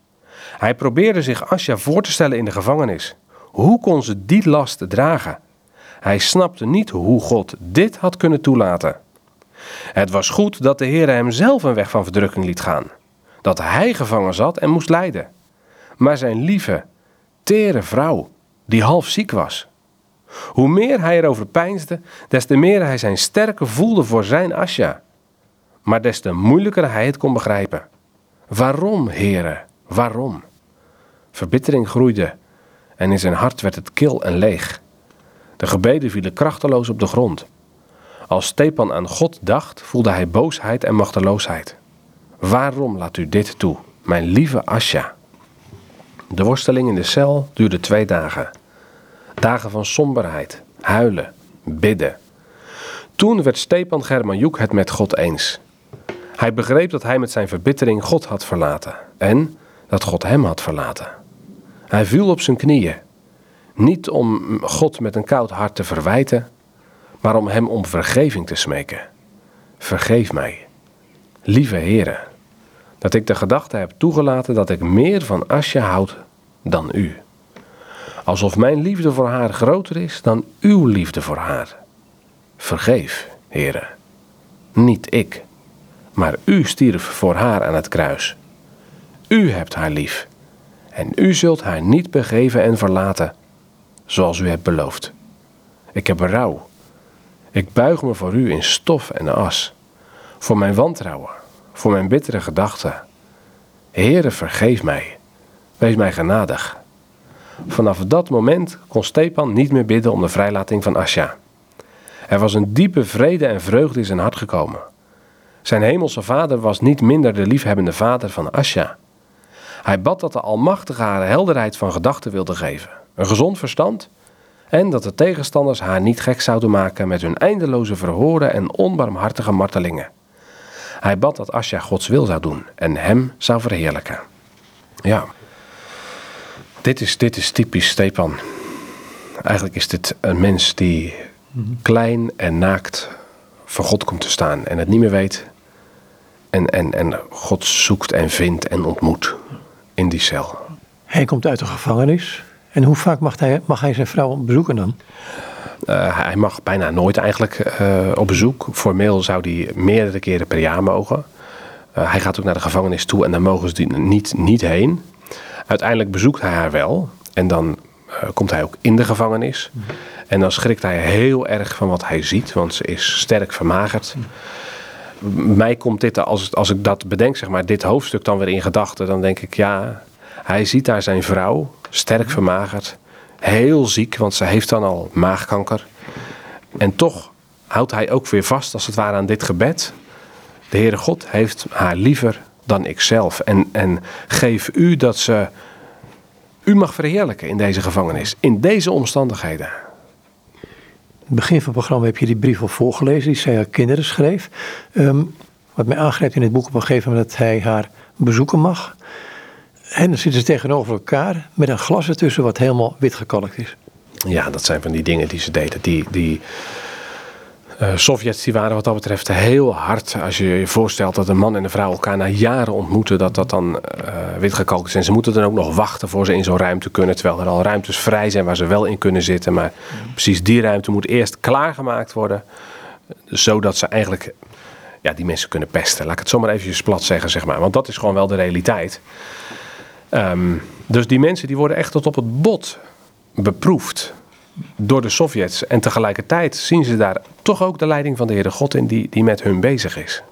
Hij probeerde zich Asja voor te stellen in de gevangenis. Hoe kon ze die last dragen? Hij snapte niet hoe God dit had kunnen toelaten. Het was goed dat de Heer hem zelf een weg van verdrukking liet gaan. Dat hij gevangen zat en moest lijden. Maar zijn lieve, tere vrouw, die half ziek was. Hoe meer hij erover peinsde, des te meer hij zijn sterke voelde voor zijn Asja. Maar des te moeilijker hij het kon begrijpen. Waarom, heren? Waarom? Verbittering groeide en in zijn hart werd het kil en leeg. De gebeden vielen krachteloos op de grond. Als Stepan aan God dacht, voelde hij boosheid en machteloosheid. Waarom laat u dit toe, mijn lieve Asja? De worsteling in de cel duurde twee dagen. Dagen van somberheid, huilen, bidden. Toen werd Stepan Germanjuk het met God eens. Hij begreep dat hij met zijn verbittering God had verlaten en dat God hem had verlaten. Hij viel op zijn knieën, niet om God met een koud hart te verwijten, maar om hem om vergeving te smeken. Vergeef mij, lieve Heere, dat ik de gedachte heb toegelaten dat ik meer van Asja houd dan u. Alsof mijn liefde voor haar groter is dan uw liefde voor haar. Vergeef, Heere, niet ik, maar u stierf voor haar aan het kruis. U hebt haar lief. En u zult haar niet begeven en verlaten, zoals u hebt beloofd. Ik heb berouw. Ik buig me voor u in stof en as. Voor mijn wantrouwen, voor mijn bittere gedachten. Heere, vergeef mij. Wees mij genadig. Vanaf dat moment kon Stepan niet meer bidden om de vrijlating van Asja. Er was een diepe vrede en vreugde in zijn hart gekomen. Zijn hemelse vader was niet minder de liefhebbende vader van Asja. Hij bad dat de Almachtige haar helderheid van gedachten wilde geven, een gezond verstand en dat de tegenstanders haar niet gek zouden maken met hun eindeloze verhoren en onbarmhartige martelingen. Hij bad dat Asja Gods wil zou doen en hem zou verheerlijken. Ja, dit is, dit is typisch Stepan. Eigenlijk is dit een mens die klein en naakt voor God komt te staan en het niet meer weet. En, en, en God zoekt en vindt en ontmoet in die cel. Hij komt uit de gevangenis. En hoe vaak mag hij, mag hij zijn vrouw bezoeken dan? Uh, hij mag bijna nooit eigenlijk uh, op bezoek. Formeel zou hij meerdere keren per jaar mogen. Uh, hij gaat ook naar de gevangenis toe en daar mogen ze niet, niet heen. Uiteindelijk bezoekt hij haar wel. En dan komt hij ook in de gevangenis. En dan schrikt hij heel erg van wat hij ziet, want ze is sterk vermagerd. Mij komt dit, als, als ik dat bedenk, zeg maar, dit hoofdstuk dan weer in gedachten, dan denk ik, ja, hij ziet daar zijn vrouw, sterk vermagerd, heel ziek, want ze heeft dan al maagkanker. En toch houdt hij ook weer vast, als het ware, aan dit gebed. De Heere God heeft haar liever dan ikzelf. En, en geef u dat ze u mag verheerlijken in deze gevangenis, in deze omstandigheden. Het begin van het programma heb je die brief al voorgelezen die zij haar kinderen schreef. Um, wat mij aangrijpt in het boek op een gegeven moment dat hij haar bezoeken mag. En dan zitten ze tegenover elkaar met een glas ertussen wat helemaal wit gekalkt is. Ja, dat zijn van die dingen die ze deden. Die, die uh, Sovjets die waren wat dat betreft heel hard. Als je je voorstelt dat een man en een vrouw elkaar na jaren ontmoeten, dat dat dan uh, wit gekalkt is. En ze moeten dan ook nog wachten voor ze in zo'n ruimte kunnen. Terwijl er al ruimtes vrij zijn waar ze wel in kunnen zitten. Maar precies die ruimte moet eerst klaargemaakt worden. Zodat ze eigenlijk ja, die mensen kunnen pesten. Laat ik het zomaar even plat zeggen, zeg maar. Want dat is gewoon wel de realiteit. Um, dus die mensen die worden echt tot op het bot beproefd door de Sovjets. En tegelijkertijd zien ze daar toch ook de leiding van de Heere God in die, die met hun bezig is.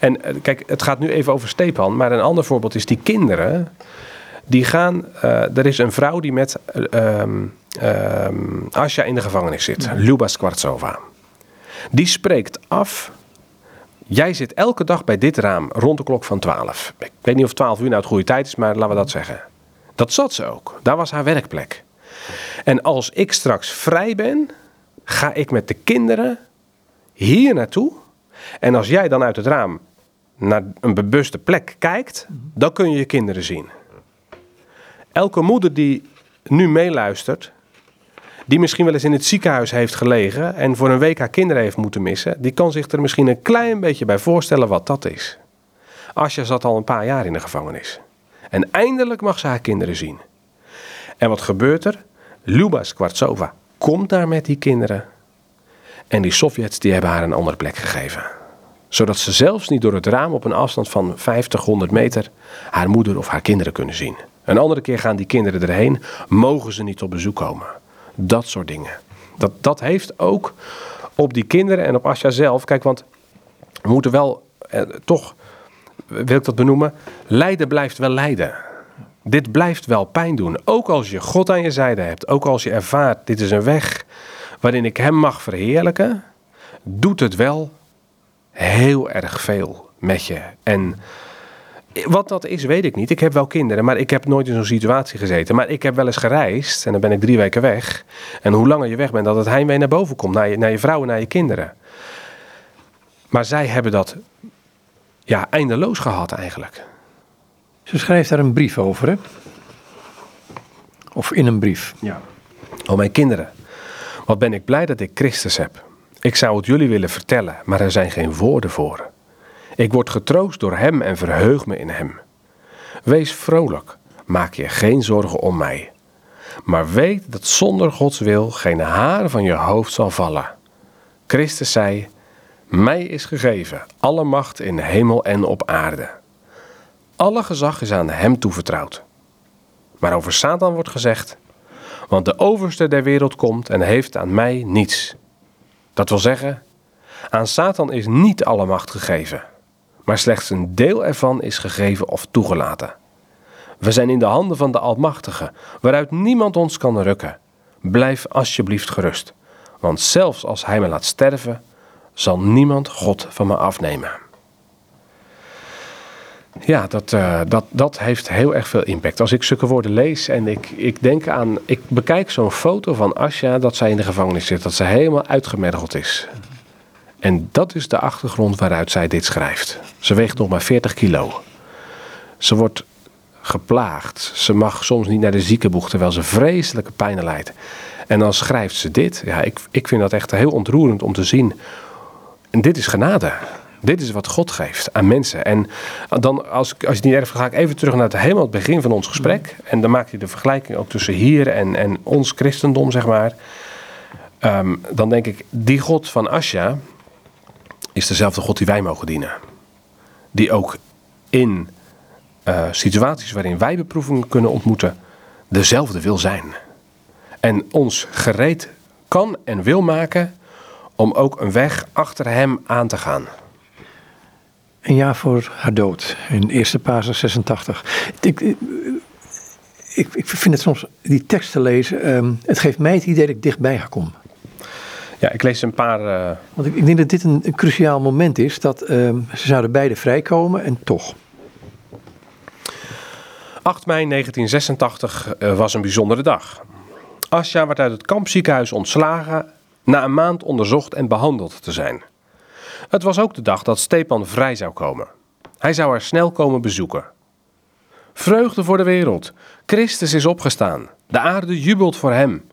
En eh, kijk, het gaat nu even over Stepan, maar een ander voorbeeld is die kinderen. Die gaan, uh, er is een vrouw die met uh, um, Asja in de gevangenis zit, Luba Skwartsova. Die spreekt af Jij zit elke dag bij dit raam rond de klok van 12. Ik weet niet of 12 uur nou het goede tijd is, maar laten we dat zeggen. Dat zat ze ook. Daar was haar werkplek. En als ik straks vrij ben, ga ik met de kinderen hier naartoe. En als jij dan uit het raam naar een bewuste plek kijkt, dan kun je je kinderen zien. Elke moeder die nu meeluistert, die misschien wel eens in het ziekenhuis heeft gelegen en voor een week haar kinderen heeft moeten missen, die kan zich er misschien een klein beetje bij voorstellen wat dat is. Asja zat al een paar jaar in de gevangenis. En eindelijk mag ze haar kinderen zien. En wat gebeurt er? Luba Skwartsova komt daar met die kinderen. En die Sovjets die hebben haar een andere plek gegeven. Zodat ze zelfs niet door het raam op een afstand van 50, 100 meter haar moeder of haar kinderen kunnen zien. Een andere keer gaan die kinderen erheen, mogen ze niet op bezoek komen. Dat soort dingen. Dat, dat heeft ook op die kinderen en op Asja zelf. Kijk, want we moeten wel eh, toch, wil ik dat benoemen, lijden blijft wel lijden. Dit blijft wel pijn doen. Ook als je God aan je zijde hebt. Ook als je ervaart, dit is een weg waarin ik Hem mag verheerlijken. Doet het wel heel erg veel met je. En wat dat is, weet ik niet. Ik heb wel kinderen, maar ik heb nooit in zo'n situatie gezeten. Maar ik heb wel eens gereisd en dan ben ik drie weken weg. En hoe langer je weg bent, dat het heimwee naar boven komt. Naar je, naar je vrouw en naar je kinderen. Maar zij hebben dat ja, eindeloos gehad eigenlijk. Ze schrijft daar een brief over, hè? Of in een brief. Ja. Oh, mijn kinderen. Wat ben ik blij dat ik Christus heb. Ik zou het jullie willen vertellen, maar er zijn geen woorden voor. Ik word getroost door Hem en verheug me in Hem. Wees vrolijk, maak je geen zorgen om mij. Maar weet dat zonder Gods wil geen haar van je hoofd zal vallen. Christus zei: Mij is gegeven alle macht in hemel en op aarde. Alle gezag is aan hem toevertrouwd. Maar over Satan wordt gezegd: Want de overste der wereld komt en heeft aan mij niets. Dat wil zeggen, aan Satan is niet alle macht gegeven, maar slechts een deel ervan is gegeven of toegelaten. We zijn in de handen van de Almachtige, waaruit niemand ons kan rukken. Blijf alsjeblieft gerust, want zelfs als Hij me laat sterven, zal niemand God van me afnemen. Ja, dat, uh, dat, dat heeft heel erg veel impact. Als ik zulke woorden lees en ik, ik denk aan. Ik bekijk zo'n foto van Asja dat zij in de gevangenis zit, dat ze helemaal uitgemergeld is. En dat is de achtergrond waaruit zij dit schrijft. Ze weegt nog maar 40 kilo. Ze wordt geplaagd. Ze mag soms niet naar de ziekenboeg terwijl ze vreselijke pijn lijdt. En dan schrijft ze dit. Ja, ik, ik vind dat echt heel ontroerend om te zien. En dit is genade. Dit is wat God geeft aan mensen. En dan, als, als je het niet erg ga ik even terug naar het helemaal het begin van ons gesprek. En dan maakt hij de vergelijking ook tussen hier en, en ons christendom, zeg maar. Ehm, dan denk ik, die God van Asja is dezelfde God die wij mogen dienen. Die ook in uh, situaties waarin wij beproevingen kunnen ontmoeten, dezelfde wil zijn. En ons gereed kan en wil maken om ook een weg achter hem aan te gaan. Een jaar voor haar dood, in eerste pasen 86. Ik, ik, ik vind het soms, die tekst te lezen, um, het geeft mij het idee dat ik dichtbij haar kom. Ja, ik lees een paar. Uh... Want ik, ik, denk dat dit een, een cruciaal moment is, dat um, ze zouden beide vrijkomen en toch. 8 mei 1986 uh, was een bijzondere dag. Asja werd uit het kampziekenhuis ontslagen na een maand onderzocht en behandeld te zijn. Het was ook de dag dat Stepan vrij zou komen. Hij zou haar snel komen bezoeken. Vreugde voor de wereld. Christus is opgestaan. De aarde jubelt voor hem.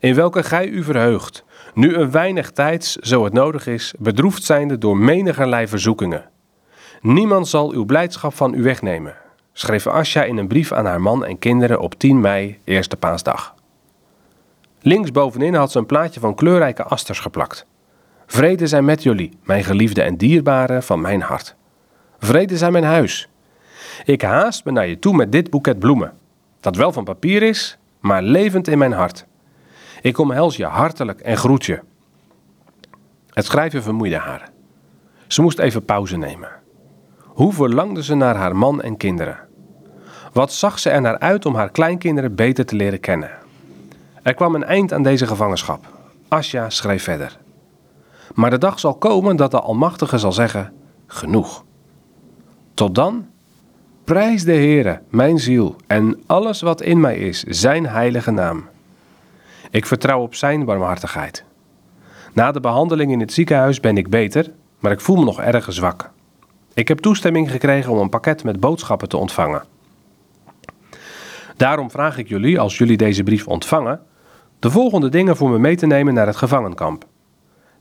In welke gij u verheugt. Nu een weinig tijds, zo het nodig is, bedroefd zijnde door menigerlei verzoekingen. Niemand zal uw blijdschap van u wegnemen, schreef Asja in een brief aan haar man en kinderen op 10 mei, eerste paasdag. Links bovenin had ze een plaatje van kleurrijke asters geplakt. Vrede zij met jullie, mijn geliefde en dierbare van mijn hart. Vrede zij mijn huis. Ik haast me naar je toe met dit boeket bloemen, dat wel van papier is, maar levend in mijn hart. Ik omhels je hartelijk en groet je. Het schrijven vermoeide haar. Ze moest even pauze nemen. Hoe verlangde ze naar haar man en kinderen? Wat zag ze er naar uit om haar kleinkinderen beter te leren kennen? Er kwam een eind aan deze gevangenschap. Asja schreef verder. Maar de dag zal komen dat de Almachtige zal zeggen: genoeg. Tot dan, prijs de Heere, mijn ziel, en alles wat in mij is, zijn heilige naam. Ik vertrouw op zijn barmhartigheid. Na de behandeling in het ziekenhuis ben ik beter, maar ik voel me nog erg zwak. Ik heb toestemming gekregen om een pakket met boodschappen te ontvangen. Daarom vraag ik jullie, als jullie deze brief ontvangen, de volgende dingen voor me mee te nemen naar het gevangenkamp.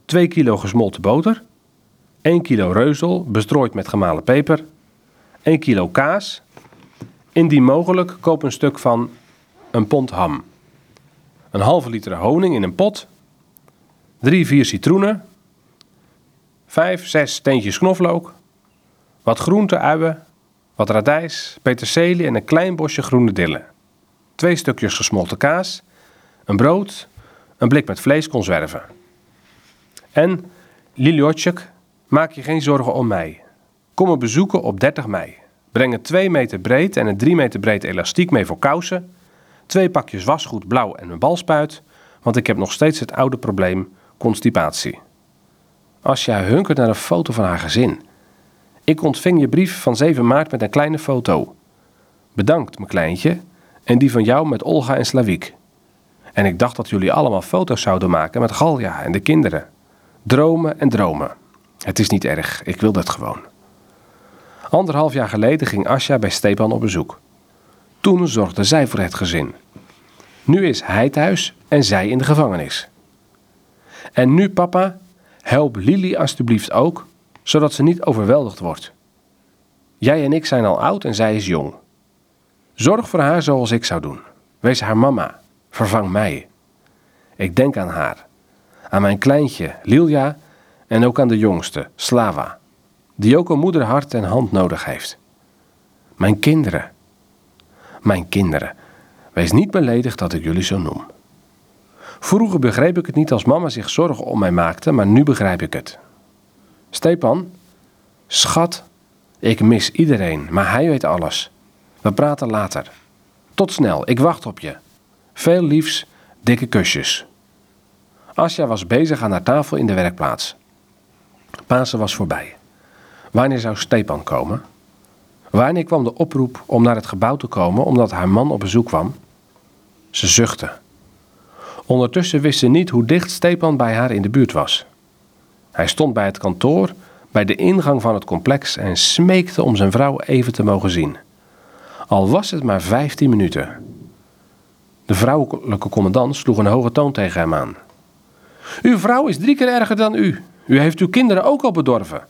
2 kilo gesmolten boter, 1 kilo reuzel bestrooid met gemalen peper, 1 kilo kaas, indien mogelijk koop een stuk van een pond ham, een halve liter honing in een pot, 3, 4 citroenen, 5, 6 steentjes knoflook, wat groente, uien, wat radijs, peterselie en een klein bosje groene dillen, twee stukjes gesmolten kaas, een brood, een blik met vleesconserven. En, Liliotchuk, maak je geen zorgen om mij. Kom me bezoeken op 30 mei. Breng een 2 meter breed en een 3 meter breed elastiek mee voor kousen. Twee pakjes wasgoed blauw en een balspuit, want ik heb nog steeds het oude probleem constipatie. Als jij hunkert naar een foto van haar gezin. Ik ontving je brief van 7 maart met een kleine foto. Bedankt, mijn kleintje, en die van jou met Olga en Slaviek. En ik dacht dat jullie allemaal foto's zouden maken met Galja en de kinderen. Dromen en dromen. Het is niet erg, ik wil dat gewoon. Anderhalf jaar geleden ging Asja bij Stepan op bezoek. Toen zorgde zij voor het gezin. Nu is hij thuis en zij in de gevangenis. En nu, papa, help Lili alstublieft ook, zodat ze niet overweldigd wordt. Jij en ik zijn al oud en zij is jong. Zorg voor haar zoals ik zou doen. Wees haar mama. Vervang mij. Ik denk aan haar aan mijn kleintje Lilja En ook aan de jongste, Slava, die ook een moeder hart en hand nodig heeft. Mijn kinderen, mijn kinderen, wees niet beledigd dat ik jullie zo noem. Vroeger begreep ik het niet als mama zich zorgen om mij maakte, maar nu begrijp ik het. Stepan, schat, ik mis iedereen, maar hij weet alles. We praten later. Tot snel, ik wacht op je. Veel liefs, dikke kusjes. Asja was bezig aan haar tafel in de werkplaats. Pasen was voorbij. Wanneer zou Stepan komen? Wanneer kwam de oproep om naar het gebouw te komen omdat haar man op bezoek kwam? Ze zuchtte. Ondertussen wist ze niet hoe dicht Stepan bij haar in de buurt was. Hij stond bij het kantoor, bij de ingang van het complex en smeekte om zijn vrouw even te mogen zien. Al was het maar vijftien minuten. De vrouwelijke commandant sloeg een hoge toon tegen hem aan. Uw vrouw is drie keer erger dan u. U heeft uw kinderen ook al bedorven.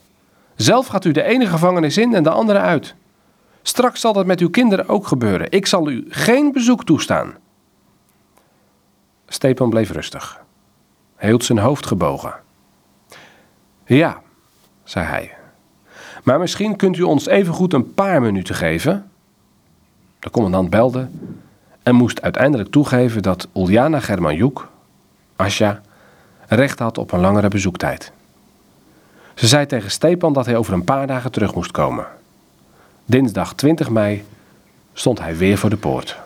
Zelf gaat u de ene gevangenis in en de andere uit. Straks zal dat met uw kinderen ook gebeuren. Ik zal u geen bezoek toestaan. Stepan bleef rustig. Hij hield zijn hoofd gebogen. Ja, zei hij. Maar misschien kunt u ons evengoed een paar minuten geven. De commandant belde en moest uiteindelijk toegeven dat Uljana Germanjuk, Asja, recht had op een langere bezoektijd. Ze zei tegen Stepan dat hij over een paar dagen terug moest komen. Dinsdag 20 mei stond hij weer voor de poort.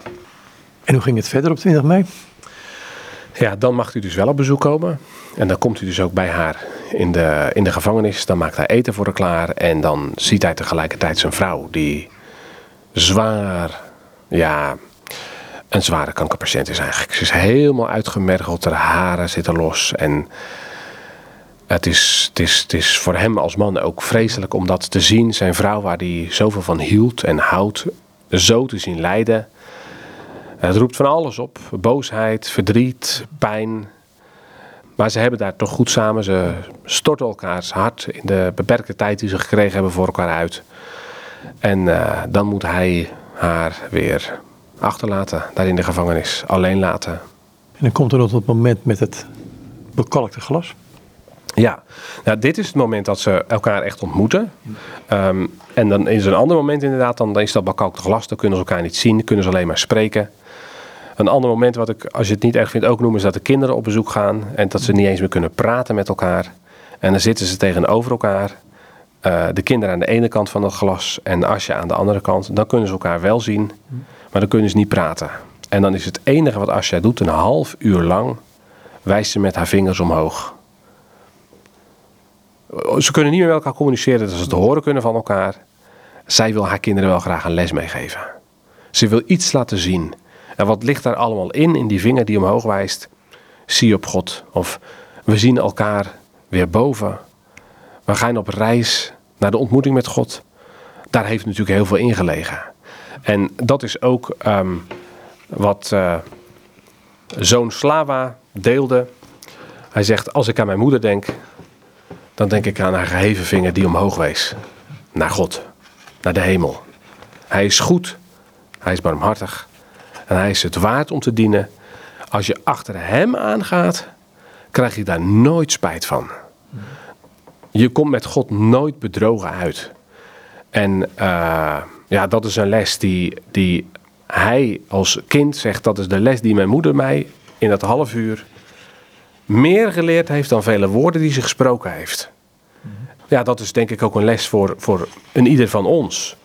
En hoe ging het verder op 20 mei? Ja, dan mag hij dus wel op bezoek komen. En dan komt hij dus ook bij haar in de, in de gevangenis. Dan maakt hij eten voor haar klaar. En dan ziet hij tegelijkertijd zijn vrouw, die zwaar, ja, een zware kankerpatiënt is eigenlijk. Ze is helemaal uitgemergeld, haar haren zitten los. En het is, het, is, het is voor hem als man ook vreselijk om dat te zien. Zijn vrouw, waar hij zoveel van hield en houdt, zo te zien lijden. Het roept van alles op: boosheid, verdriet, pijn. Maar ze hebben daar toch goed samen. Ze storten elkaars hart in de beperkte tijd die ze gekregen hebben voor elkaar uit. En uh, dan moet hij haar weer achterlaten, daar in de gevangenis, alleen laten. En dan komt er nog het moment met het bekalkte glas. Ja, nou, dit is het moment dat ze elkaar echt ontmoeten. Um, en dan is er een ander moment inderdaad, dan is dat bekalkte glas, dan kunnen ze elkaar niet zien, kunnen ze alleen maar spreken. Een ander moment wat ik, als je het niet erg vindt, ook noem, is dat de kinderen op bezoek gaan en dat ze niet eens meer kunnen praten met elkaar. En dan zitten ze tegenover elkaar. Uh, de kinderen aan de ene kant van het glas en Asje aan de andere kant. Dan kunnen ze elkaar wel zien, maar dan kunnen ze niet praten. En dan is het enige wat Asja doet, een half uur lang, wijst ze met haar vingers omhoog. Ze kunnen niet meer met elkaar communiceren, dat ze het horen kunnen van elkaar. Zij wil haar kinderen wel graag een les meegeven. Ze wil iets laten zien. En wat ligt daar allemaal in, in die vinger die omhoog wijst? Zie op God. Of we zien elkaar weer boven. We gaan op reis naar de ontmoeting met God. Daar heeft natuurlijk heel veel in gelegen. En dat is ook um, wat uh, zoon Slava deelde. Hij zegt, als ik aan mijn moeder denk, dan denk ik aan haar geheven vinger die omhoog wees. Naar God, naar de hemel. Hij is goed, hij is barmhartig en hij is het waard om te dienen. Als je achter hem aangaat, krijg je daar nooit spijt van. Je komt met God nooit bedrogen uit. En uh, ja, dat is een les die, die hij als kind zegt, dat is de les die mijn moeder mij in dat half uur meer geleerd heeft dan vele woorden die ze gesproken heeft. Ja, dat is denk ik ook een les voor, voor een ieder van ons.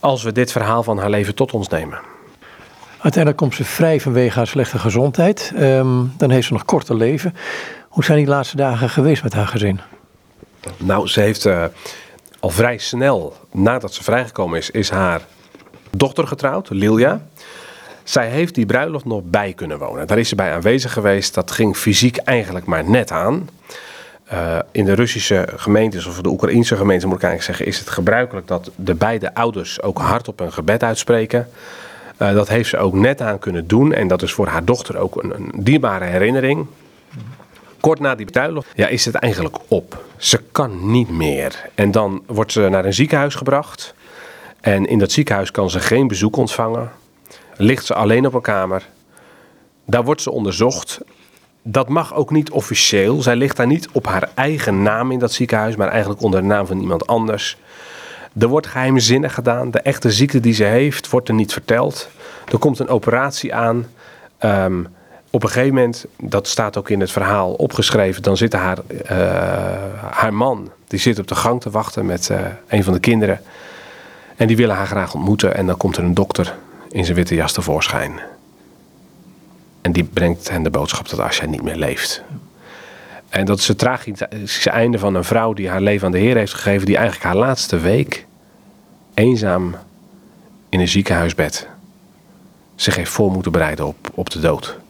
Als we dit verhaal van haar leven tot ons nemen. Uiteindelijk komt ze vrij vanwege haar slechte gezondheid. Um, dan heeft ze nog korte leven. Hoe zijn die laatste dagen geweest met haar gezin? Nou, ze heeft uh, al vrij snel, nadat ze vrijgekomen is, is haar dochter getrouwd, Lilia. Zij heeft die bruiloft nog bij kunnen wonen. Daar is ze bij aanwezig geweest. Dat ging fysiek eigenlijk maar net aan. Uh, in de Russische gemeentes of de Oekraïnse gemeenten moet ik eigenlijk zeggen, is het gebruikelijk dat de beide ouders ook hardop een gebed uitspreken. Uh, dat heeft ze ook net aan kunnen doen en dat is voor haar dochter ook een, een dierbare herinnering. Kort na die bruiloft ja, is het eigenlijk op. Ze kan niet meer. En dan wordt ze naar een ziekenhuis gebracht. En in dat ziekenhuis kan ze geen bezoek ontvangen. Ligt ze alleen op een kamer. Daar wordt ze onderzocht. dat mag ook niet officieel. Zij ligt daar niet op haar eigen naam in dat ziekenhuis, maar eigenlijk onder de naam van iemand anders. Er wordt geheimzinnig gedaan. De echte ziekte die ze heeft, wordt er niet verteld. Er komt een operatie aan. Ehm, op een gegeven moment, dat staat ook in het verhaal opgeschreven, dan zit haar, uh, haar man, die zit op de gang te wachten met uh, een van de kinderen. En die willen haar graag ontmoeten. En dan komt er een dokter in zijn witte jas tevoorschijn. En die brengt hen de boodschap dat Asja niet meer leeft. En dat is het tragische einde van een vrouw die haar leven aan de Heer heeft gegeven, die eigenlijk haar laatste week eenzaam in een ziekenhuisbed zich heeft voor moeten bereiden op, op de dood.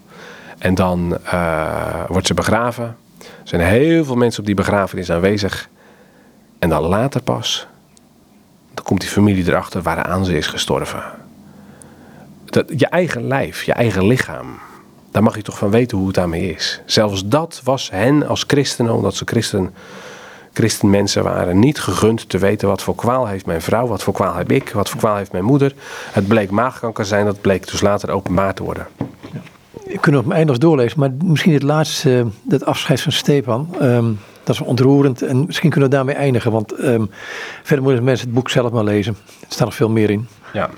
En dan uh, wordt ze begraven. Er zijn heel veel mensen op die begrafenis aanwezig. En dan later pas, dan komt die familie erachter waaraan ze is gestorven. Dat, je eigen lijf, je eigen lichaam, daar mag je toch van weten hoe het daarmee is. Zelfs dat was hen als christenen, omdat ze christen, christenmensen waren, niet gegund te weten wat voor kwaal heeft mijn vrouw, wat voor kwaal heb ik, wat voor kwaal heeft mijn moeder. Het bleek maagkanker zijn, dat bleek dus later openbaar te worden. Je kunt op eindig doorlezen, maar misschien het laatste, dat afscheid van Stepan. Um, dat is ontroerend en misschien kunnen we daarmee eindigen, want um, verder moeten mensen het boek zelf maar lezen. Er staat nog veel meer in. Ja.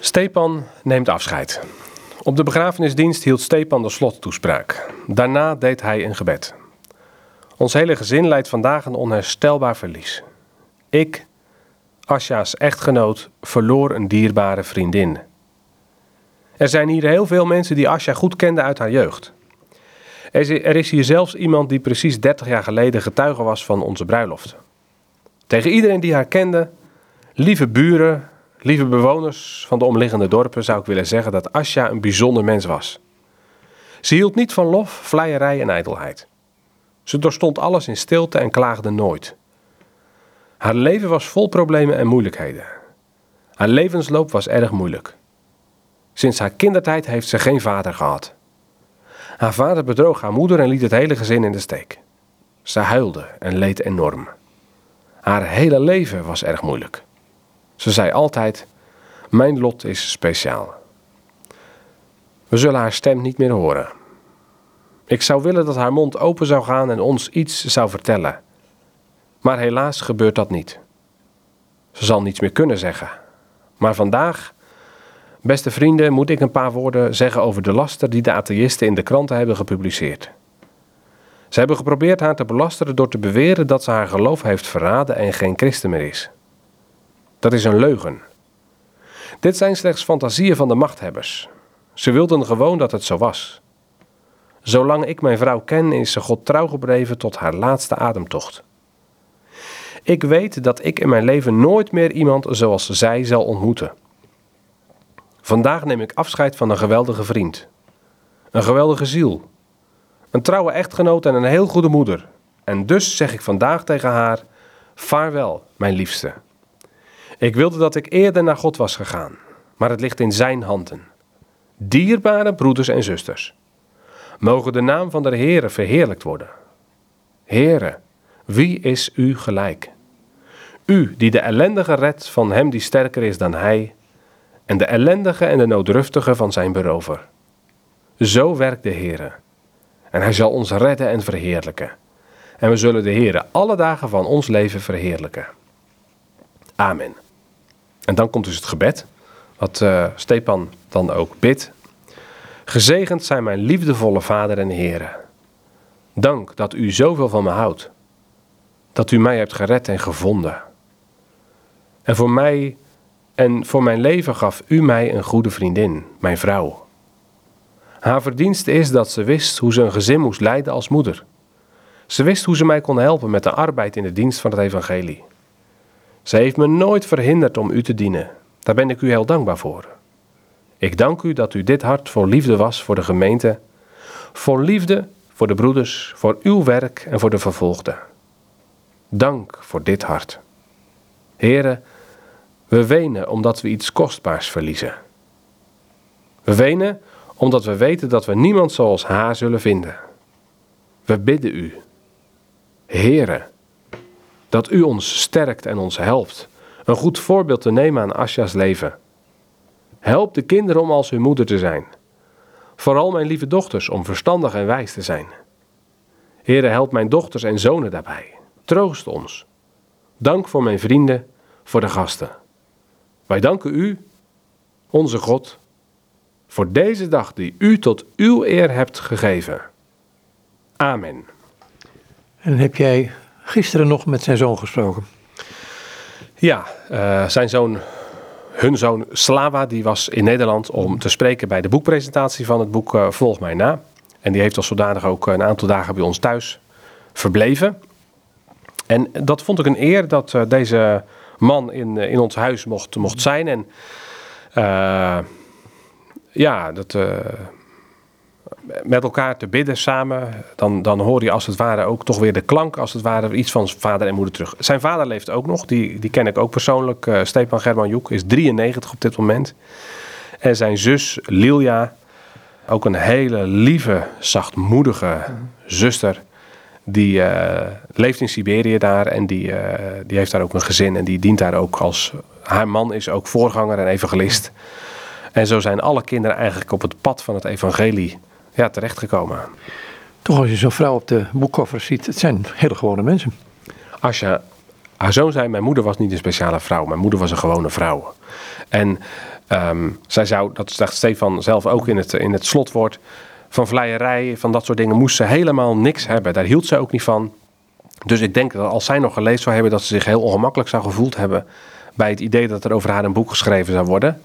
Stepan neemt afscheid. Op de begrafenisdienst hield Stepan de slottoespraak. Daarna deed hij een gebed. Ons hele gezin leidt vandaag een onherstelbaar verlies. Ik, Asja's echtgenoot, verloor een dierbare vriendin. Er zijn hier heel veel mensen die Asja goed kenden uit haar jeugd. Er is hier zelfs iemand die precies 30 jaar geleden getuige was van onze bruiloft. Tegen iedereen die haar kende, lieve buren, lieve bewoners van de omliggende dorpen, zou ik willen zeggen dat Asja een bijzonder mens was. Ze hield niet van lof, vleierij en ijdelheid. Ze doorstond alles in stilte en klaagde nooit. Haar leven was vol problemen en moeilijkheden. Haar levensloop was erg moeilijk. Sinds haar kindertijd heeft ze geen vader gehad. Haar vader bedroog haar moeder en liet het hele gezin in de steek. Ze huilde en leed enorm. Haar hele leven was erg moeilijk. Ze zei altijd: Mijn lot is speciaal. We zullen haar stem niet meer horen. Ik zou willen dat haar mond open zou gaan en ons iets zou vertellen. Maar helaas gebeurt dat niet. Ze zal niets meer kunnen zeggen. Maar vandaag Beste vrienden, moet ik een paar woorden zeggen over de laster die de atheïsten in de kranten hebben gepubliceerd. Ze hebben geprobeerd haar te belasteren door te beweren dat ze haar geloof heeft verraden en geen christen meer is. Dat is een leugen. Dit zijn slechts fantasieën van de machthebbers. Ze wilden gewoon dat het zo was. Zolang ik mijn vrouw ken, is ze God trouw gebleven tot haar laatste ademtocht. Ik weet dat ik in mijn leven nooit meer iemand zoals zij zal ontmoeten. Vandaag neem ik afscheid van een geweldige vriend. Een geweldige ziel. Een trouwe echtgenoot en een heel goede moeder. En dus zeg ik vandaag tegen haar: Vaarwel, mijn liefste. Ik wilde dat ik eerder naar God was gegaan, maar het ligt in Zijn handen. Dierbare broeders en zusters, mogen de naam van de Heere verheerlijkt worden. Heere, wie is u gelijk? U die de ellendige redt van hem die sterker is dan hij en de ellendige en de nooddruftige van zijn berover. Zo werkt de Heere. En hij zal ons redden en verheerlijken. En we zullen de Heere alle dagen van ons leven verheerlijken. Amen. En dan komt dus het gebed, wat uh, Stepan dan ook bidt. Gezegend zijn mijn liefdevolle Vader en Heere. Dank dat u zoveel van me houdt. Dat u mij hebt gered en gevonden. En voor mij en voor mijn leven gaf u mij een goede vriendin, mijn vrouw. Haar verdienste is dat ze wist hoe ze een gezin moest leiden als moeder. Ze wist hoe ze mij kon helpen met de arbeid in de dienst van het evangelie. Ze heeft me nooit verhinderd om u te dienen. Daar ben ik u heel dankbaar voor. Ik dank u dat u dit hart vol liefde was voor de gemeente, vol liefde voor de broeders, voor uw werk en voor de vervolgden. Dank voor dit hart. Heren, we wenen omdat we iets kostbaars verliezen. We wenen omdat we weten dat we niemand zoals haar zullen vinden. We bidden u, Heere, dat u ons sterkt en ons helpt een goed voorbeeld te nemen aan Asja's leven. Help de kinderen om als hun moeder te zijn. Vooral mijn lieve dochters, om verstandig en wijs te zijn. Heere, help mijn dochters en zonen daarbij. Troost ons. Dank voor mijn vrienden, voor de gasten. Wij danken u, onze God, voor deze dag die u tot uw eer hebt gegeven. Amen. En heb jij gisteren nog met zijn zoon gesproken? Ja, uh, zijn zoon, hun zoon Slava, die was in Nederland om te spreken bij de boekpresentatie van het boek uh, Volg mij na. En die heeft als zodanig ook een aantal dagen bij ons thuis verbleven. En dat vond ik een eer dat uh, deze man in, in ons huis mocht, mocht zijn. En ja, dat, met elkaar te bidden samen, dan, dan hoor je als het ware ook toch weer de klank, als het ware iets van vader en moeder terug. Zijn vader leeft ook nog, die, die ken ik ook persoonlijk. Uh, Stepan German Joek is 93 op dit moment. En zijn zus Lilja, ook een hele lieve, zachtmoedige zuster. Die uh, leeft in Siberië daar en die, uh, die heeft daar ook een gezin en die dient daar ook als. Haar man is ook voorganger en evangelist. En zo zijn alle kinderen eigenlijk op het pad van het evangelie ja, terechtgekomen. Toch als je zo'n vrouw op de boekkoffer ziet, het zijn hele gewone mensen. Als je haar zoon zei, mijn moeder was niet een speciale vrouw, mijn moeder was een gewone vrouw. En um, zij zou, dat zegt Stefan zelf ook in het, in het slotwoord, van vleierij, van dat soort dingen, moest ze helemaal niks hebben. Daar hield ze ook niet van. Dus ik denk dat als zij nog gelezen zou hebben, dat ze zich heel ongemakkelijk zou gevoeld hebben bij het idee dat er over haar een boek geschreven zou worden.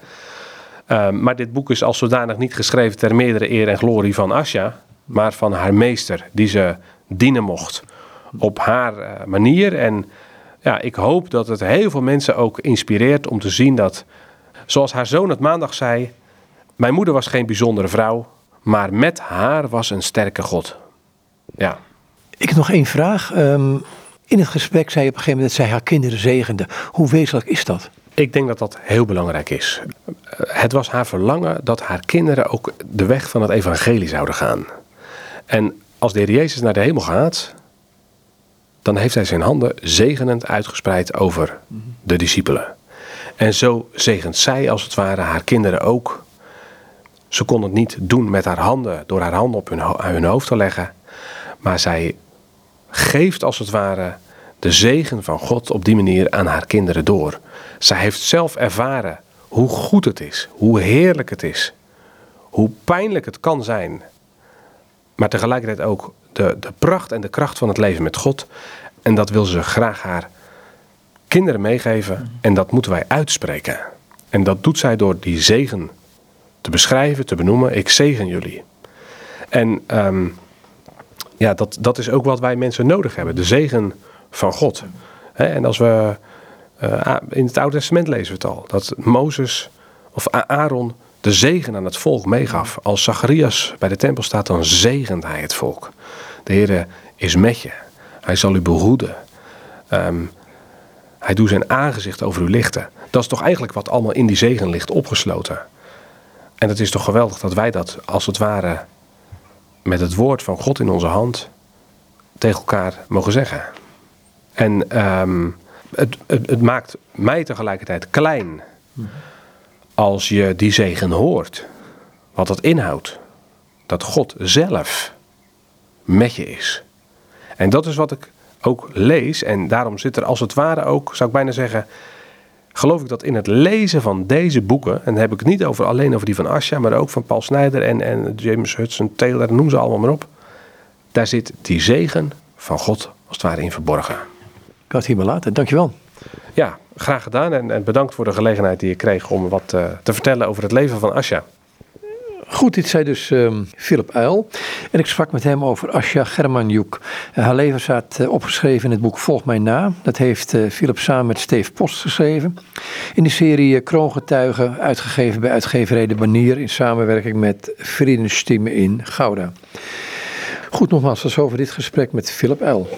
Um, maar dit boek is als zodanig niet geschreven ter meerdere eer en glorie van Asja, maar van haar meester, die ze dienen mocht op haar uh, manier. En ja, ik hoop dat het heel veel mensen ook inspireert om te zien dat, zoals haar zoon het maandag zei, mijn moeder was geen bijzondere vrouw, maar met haar was een sterke God. Ja. Ik heb nog één vraag. Um, in het gesprek zei je op een gegeven moment dat zij haar kinderen zegende. Hoe wezenlijk is dat? Ik denk dat dat heel belangrijk is. Het was haar verlangen dat haar kinderen ook de weg van het evangelie zouden gaan. En als de Heer Jezus naar de hemel gaat, dan heeft hij zijn handen zegenend uitgespreid over de discipelen. En zo zegent zij als het ware haar kinderen ook. Ze kon het niet doen met haar handen, door haar handen op hun, hun hoofd te leggen. Maar zij geeft als het ware de zegen van God op die manier aan haar kinderen door. Zij heeft zelf ervaren hoe goed het is, hoe heerlijk het is, hoe pijnlijk het kan zijn, maar tegelijkertijd ook de, de pracht en de kracht van het leven met God. En dat wil ze graag haar kinderen meegeven en dat moeten wij uitspreken. En dat doet zij door die zegen te beschrijven, te benoemen. Ik zegen jullie. En um, ja, dat, dat is ook wat wij mensen nodig hebben. De zegen van God. En als we uh, in het Oude Testament lezen we het al. Dat Mozes of Aaron de zegen aan het volk meegaf. Als Zacharias bij de tempel staat, dan zegent hij het volk. De Heer is met je. Hij zal u behoeden. Um, hij doet zijn aangezicht over u lichten. Dat is toch eigenlijk wat allemaal in die zegen ligt opgesloten. En het is toch geweldig dat wij dat als het ware met het woord van God in onze hand tegen elkaar mogen zeggen. En um, het, het, het, maakt mij tegelijkertijd klein als je die zegen hoort. Wat dat inhoudt. Dat God zelf met je is. En dat is wat ik ook lees. En daarom zit er als het ware ook, zou ik bijna zeggen. Geloof ik dat in het lezen van deze boeken, en dan heb ik het niet over, alleen over die van Asja, maar ook van Paul Snijder en, en James Hudson Taylor, noem ze allemaal maar op. Daar zit die zegen van God als het ware in verborgen. Ik had het hier maar laten. Dankjewel. Ja, graag gedaan en, en bedankt voor de gelegenheid die je kreeg om wat uh, te vertellen over het leven van Asja. Goed, dit zei dus um, Philip Uil. En ik sprak met hem over Asja Germanjuk. Uh, haar leven staat uh, opgeschreven in het boek Volg mij na. Dat heeft uh, Philip samen met Steve Post geschreven. In de serie Kroongetuigen, uitgegeven bij uitgeverij De Banier... in samenwerking met Vriendenstimme in Gouda. Goed, nogmaals, dat is over dit gesprek met Philip Uil.